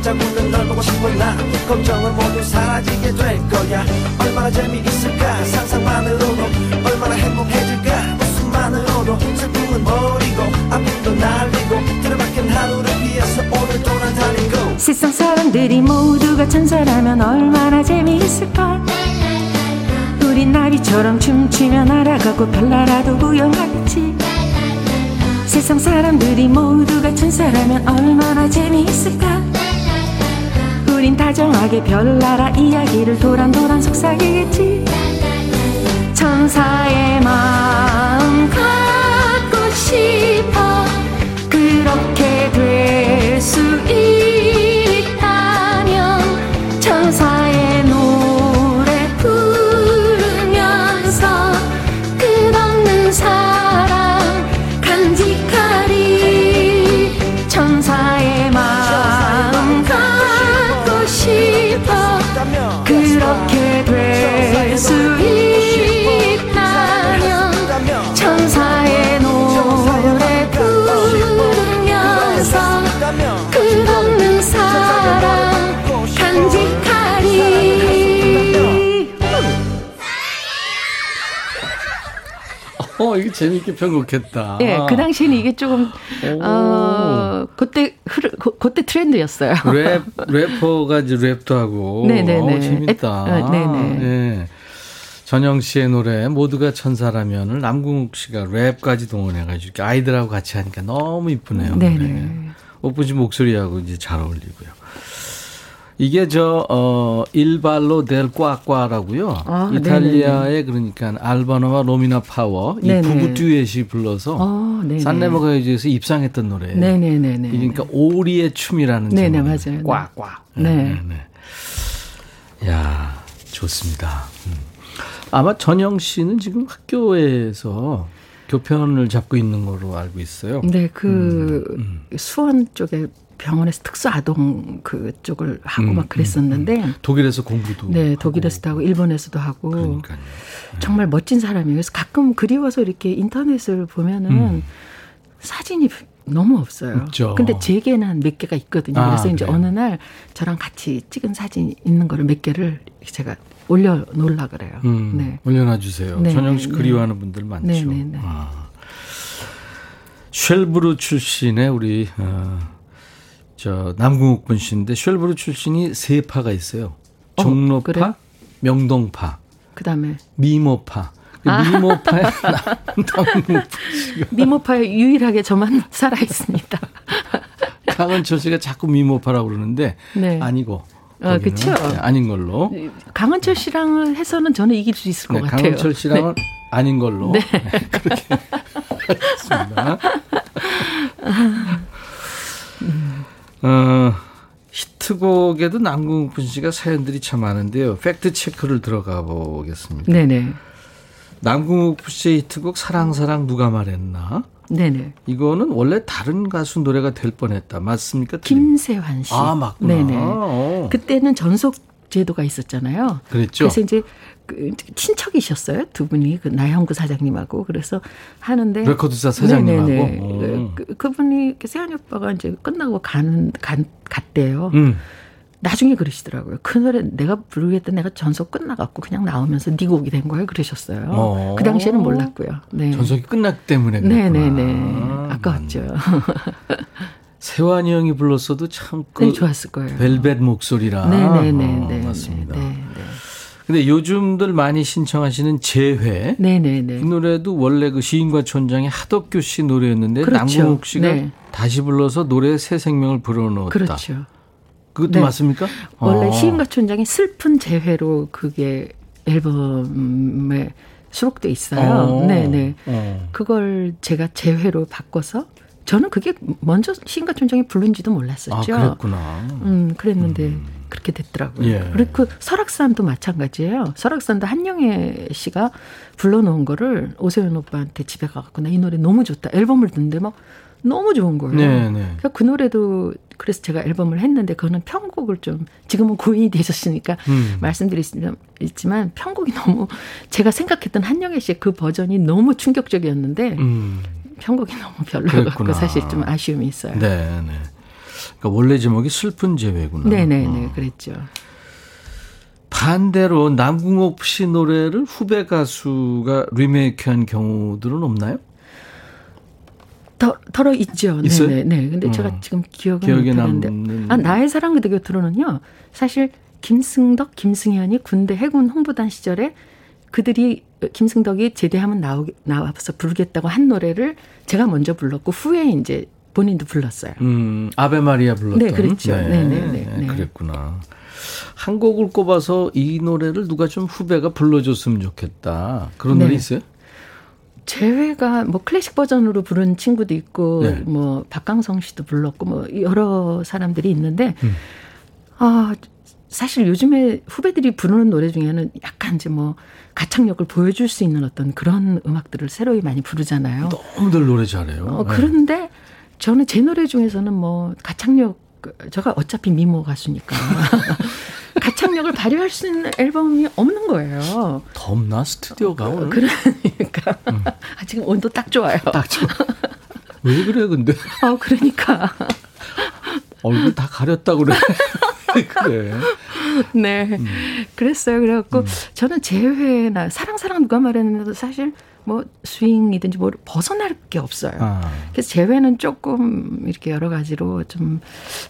활짝 웃는 널 보고 싶어 나? 걱정은 모두 사라지게 될 거야. 얼마나 재미있을까? 상상만으로도 얼마나 행복해질까? 웃음만으로도 슬픔은 버리고 아픔도 날리고 들어박힌 하루를 위해서 난 달리고. 세상 사람들이 모두가 천사라면 얼마나 재미있을까? 우린 나비처럼 춤추며 날아가고 별나라도 구경하겠지. 세상 사람들이 모두가 천사라면 얼마나 재미있을까 우린 다정하게 별나라 이야기를 도란도란 속삭이겠지. 천사의 마음 갖고 싶 어, 이거 재밌게 편곡했다. 네, 그 당시에는 이게 조금 어 그때 흐르 그, 그때 트렌드였어요. 랩 래퍼가 이제 랩도 하고. 네네네. 어, 재밌다. 에, 어, 네네. 네. 전영 씨의 노래 모두가 천사라면을 남궁옥분 씨가 랩까지 동원해가지고 이렇게 아이들하고 같이 하니까 너무 이쁘네요. 네네. 씨 목소리하고 이제 잘 어울리고요. 이게 저, 어, Il ballo del qua qua라고요. 아, 이탈리아의 그러니까 알바노와 로미나 파워, 이 네네. 부부 듀엣이 불러서 어, 네네. 산레모 가요제에서 입상했던 노래예요. 네네네네. 그러니까 오리의 춤이라는 네네. 맞아요. 꽉꽉. 네. 야 좋습니다. 음. 아마 전영 씨는 지금 학교에서 교편을 잡고 있는 걸로 알고 있어요. 네, 그 음, 수원 쪽에 병원에서 특수 아동 그쪽을 하고 음, 막 그랬었는데 독일에서 공부도. 네, 하고. 독일에서도 하고 일본에서도 하고 그러니까요. 정말 멋진 사람이에요. 그래서 가끔 그리워서 이렇게 인터넷을 보면은 음. 사진이 너무 없어요. 없죠. 근데 제게는 한 몇 개가 있거든요. 아, 그래서 이제 그래요? 어느 날 저랑 같이 찍은 사진 있는 거를 몇 개를 제가 올려 놓으려 그래요. 음, 네. 올려놔 주세요. 네, 전영 씨 네. 그리워하는 분들 많죠. 네, 네, 네. 아. 쉘브르 출신의 우리 어, 저 남궁옥분 씨인데 쉘브르 출신이 세 파가 있어요. 어, 종로파, 어, 명동파, 그다음에 미모파. 그 아. 미모파의 [laughs] 미모파에 유일하게 저만 살아 있습니다. [laughs] 강은철 씨가 자꾸 미모파라고 그러는데 네. 아니고. 아, 그렇죠. 네, 아닌 걸로. 강은철 씨랑 해서는 저는 이길 수 있을 것 네, 같아요. 강은철 씨랑은 네. 아닌 걸로. 네. 네 [laughs] 그렇게 하겠습니다. 어, 히트곡에도 남궁분 씨가 사연들이 참 많은데요. 팩트 체크를 들어가 보겠습니다. 네네. 남궁욱 씨의 히트곡 사랑사랑 누가 말했나? 네네. 이거는 원래 다른 가수 노래가 될 뻔했다. 맞습니까? 김세환 씨. 아 맞구나. 네네. 어. 그때는 전속 제도가 있었잖아요. 그랬죠. 그래서 이제 그 친척이셨어요 두 분이 그 나형구 사장님하고 그래서 하는데 레코드사 사장님하고 네네네. 어. 그, 그분이 세환이 오빠가 이제 끝나고 가는 간, 갔대요. 음. 나중에 그러시더라고요. 그 노래 내가 부르겠다 내가 전속 끝나갖고 그냥 나오면서 네 곡이 된 거예요. 그러셨어요. 어. 그 당시에는 몰랐고요. 네. 전속이 끝났기 때문에 네네네. 아까웠죠. [laughs] 세환이 형이 불렀어도 참그 네, 좋았을 거예요. 벨벳 목소리라. 네네네. 어, 맞습니다. 네, 네. 근데 요즘들 많이 신청하시는 재회. 네네네. 이 노래도 원래 그 시인과 촌장의 하덕규 씨 노래였는데 그렇죠. 남궁욱 씨가 네. 다시 불러서 노래에 새 생명을 불어넣었다. 그렇죠. 그것도 네. 맞습니까? 원래 어. 시인과 촌장이 슬픈 재회로 그게 앨범에 수록돼 있어요. 어. 네네. 어. 그걸 제가 재회로 바꿔서 저는 그게 먼저 시인과 촌장이 부른지도 몰랐었죠. 아, 그랬구나. 음, 그랬는데 음. 그렇게 됐더라고요. 예. 그리고 그 설악산도 마찬가지예요. 설악산도 한영애 씨가 불러놓은 거를 오세훈 오빠한테 집에 가갖고 나 이 노래 너무 좋다. 앨범을 듣는데 막 너무 좋은 거예요. 네, 네. 그 노래도 그래서 제가 앨범을 했는데 그거는 편곡을 좀 지금은 고인이 [laughs] 되셨으니까 음. 말씀드리지만 편곡이 너무 제가 생각했던 한영애 씨의 그 버전이 너무 충격적이었는데 음. 편곡이 너무 별로였고 사실 좀 아쉬움이 있어요. 네, 네. 그러니까 원래 제목이 슬픈 재회구나. 네, 네, 네. 어. 그랬죠. 반대로 남궁옥 씨 노래를 후배 가수가 리메이크한 경우들은 없나요? 더, 덜어 있죠. 있어요? 네네. 네. 근데 어. 제가 지금 기억은 못 하는데. 아, 나의 사랑 그대 곁으로는요. 사실 김승덕, 김승현이 군대 해군 홍보단 시절에 그들이 김승덕이 제대하면 나오, 나와서 부르겠다고 한 노래를 제가 먼저 불렀고 후에 이제 본인도 불렀어요. 음, 아베 마리아 불렀던. 네, 그렇죠. 네, 네, 네. 그랬구나. 한 곡을 꼽아서 이 노래를 누가 좀 후배가 불러줬으면 좋겠다. 그런 네. 노래 있어요? 재회가 뭐 클래식 버전으로 부른 친구도 있고 네. 뭐 박강성 씨도 불렀고 뭐 여러 사람들이 있는데 음. 아 사실 요즘에 후배들이 부르는 노래 중에는 약간 이제 뭐 가창력을 보여줄 수 있는 어떤 그런 음악들을 새로이 많이 부르잖아요. 너무들 노래 잘해요. 어, 네. 그런데 네. 저는 제 노래 중에서는 뭐 가창력 제가 어차피 미모 가수니까 [laughs] 가창력을 발휘할 수 있는 앨범이 없는 거예요. 덥나 스튜디오가 어, 그러니까 음. 아, 지금 온도 딱 좋아요. 딱 좋아. 왜 그래 근데? 아 그러니까 얼굴 다 가렸다 그래. [laughs] 그래. [laughs] 네. 음. 그랬어요. 그래갖고 음. 저는 재회나 사랑 사랑 누가 말했는데도 사실 뭐 스윙이든지 뭐 벗어날 게 없어요. 아. 그래서 재회는 조금 이렇게 여러 가지로 좀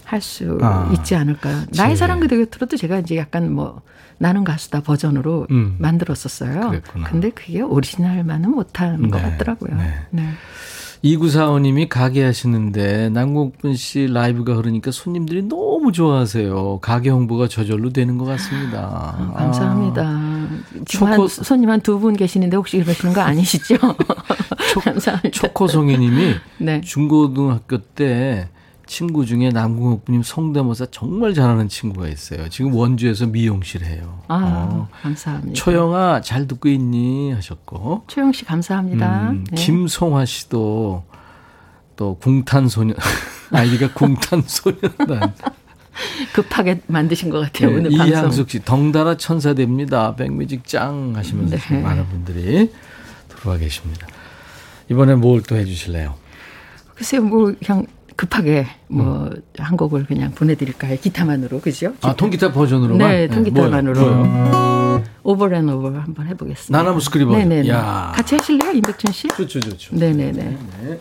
할수 아. 있지 않을까. 나의 사랑 그대 곁으로도 제가 이제 약간 뭐 나는 가수다 버전으로 음. 만들었었어요. 그랬구나. 근데 그게 오리지널만은 못한 네. 것 같더라고요. 네. 네. 2945님이 가게 하시는데 남궁분 씨 라이브가 흐르니까 손님들이 너무 좋아하세요. 가게 홍보가 저절로 되는 것 같습니다. 아, 감사합니다. 아. 초코 손님 한 두 분 계시는데 혹시 그러시는 거 아니시죠? [laughs] [laughs] 감사합니다. 초코송이님이 네. 중고등학교 때 친구 중에 남궁옥님 성대모사 정말 잘하는 친구가 있어요. 지금 원주에서 미용실 해요. 아, 어. 감사합니다. 초영아 잘 듣고 있니 하셨고. 초영 씨 감사합니다. 음, 네. 김송화 씨도 또 궁탄소년 [laughs] 아이디가 궁탄소년단 [laughs] 급하게 만드신 것 같아요. 네, 오늘 방송. 이향숙 씨 덩달아 천사됩니다. 백뮤직 짱 하시면서 네. 많은 분들이 들어와 계십니다. 이번에 뭘 또 해주실래요? 글쎄요, 뭐 그냥 급하게 뭐한 음. 곡을 그냥 보내드릴까 요? 기타만으로 그죠? 아 통기타 버전으로만? 네, 통기타만으로. Over and Over 한번 해보겠습니다. 나나 무스쿠리 버. 네네. 같이 하실래요, 임백천 씨? 좋죠, 좋죠. 네네네. 네.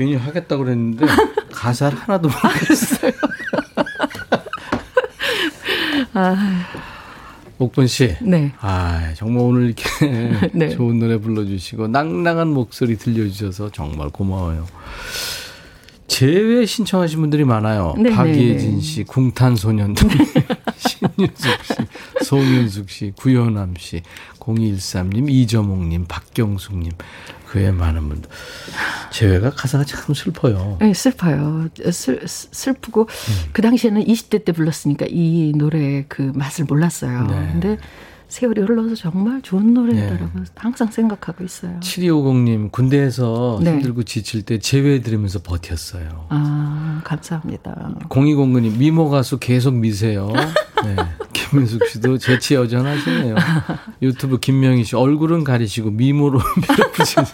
괜히 하겠다고 그랬는데 [laughs] 가사를 하나도 모르겠어요. [laughs] 아. 옥분 씨. 네. 아, 정말 오늘 이렇게 [laughs] 네. 좋은 노래 불러주시고 낭낭한 목소리 들려주셔서 정말 고마워요. 재회 신청하신 분들이 많아요. 네, 박예진 네. 씨, 궁탄소년들, 신윤숙 씨, 송윤숙 씨, 구현암 씨, 0213님, 이저몽님, 박경숙님. 그외 많은 분들. 재회가 가사가 참 슬퍼요. 네, 슬퍼요. 슬, 슬프고, 음. 그 당시에는 20대 때 불렀으니까 이 노래 그 맛을 몰랐어요. 네. 근데 세월이 흘러서 정말 좋은 노래더라고 네. 항상 생각하고 있어요. 7250님, 군대에서 네. 힘들고 지칠 때 재회 들으면서 버텼어요. 아, 감사합니다. 0209님, 미모 가수 계속 미세요. 네. [laughs] 김민숙 씨도 재치 여전하시네요. 유튜브 김명희 씨, 얼굴은 가리시고 미모로 [laughs] 밀어붙이는.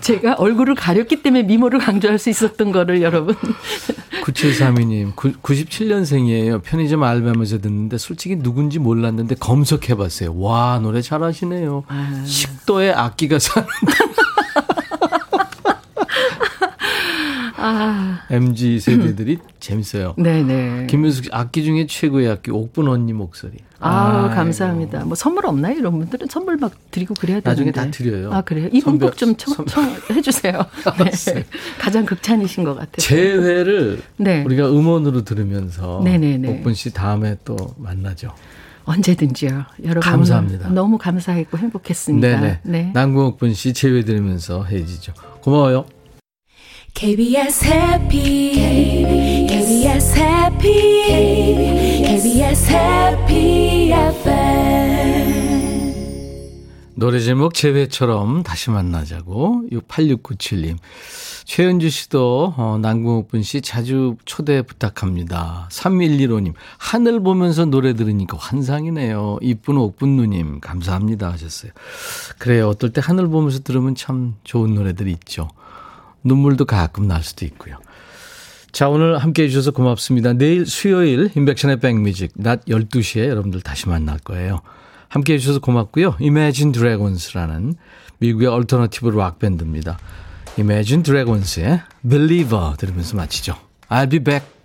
제가 얼굴을 가렸기 때문에 미모를 강조할 수 있었던 거를 여러분. [laughs] 9732님, 97년생이에요. 편의점 알바하면서 듣는데 솔직히 누군지 몰랐는데 검색해봤어요. 와, 노래 잘하시네요. 아. 식도에 악기가 사는데. [laughs] 아. MG 세대들이 재밌어요. 네네. 김민숙 씨 악기 중에 최고의 악기 옥분 언니 목소리. 아, 감사합니다. 뭐 선물 없나요? 이런 분들은 선물 막 드리고 그래야 되는데. 나중에 다 드려요. 아 그래요? 이분 꼭좀 해주세요. [laughs] 네. 가장 극찬이신 것 같아요. 제 회를 네. 우리가 음원으로 들으면서 네네네. 옥분 씨 다음에 또 만나죠. 언제든지요. 여러분 감사합니다. 너무 감사했고 행복했습니다. 네네. 네. 남궁옥분 씨 제외 들으면서 해지죠. 고마워요. KBS 해피 KBS 해피 KBS 해피 FM 노래 제목 제외처럼 다시 만나자고 8697님 최은주 씨도 어, 남궁옥분 씨 자주 초대 부탁합니다. 3115님 하늘 보면서 노래 들으니까 환상이네요. 이쁜 옥분 누님 감사합니다 하셨어요. 그래요. 어떨 때 하늘 보면서 들으면 참 좋은 노래들이 있죠. 눈물도 가끔 날 수도 있고요. 자, 오늘 함께 해주셔서 고맙습니다. 내일 수요일 임백천의 백뮤직 낮 12시에 여러분들 다시 만날 거예요. 함께 해주셔서 고맙고요. Imagine Dragons라는 미국의 alternative rock 밴드입니다. Imagine Dragons의 Believer 들으면서 마치죠. I'll be back.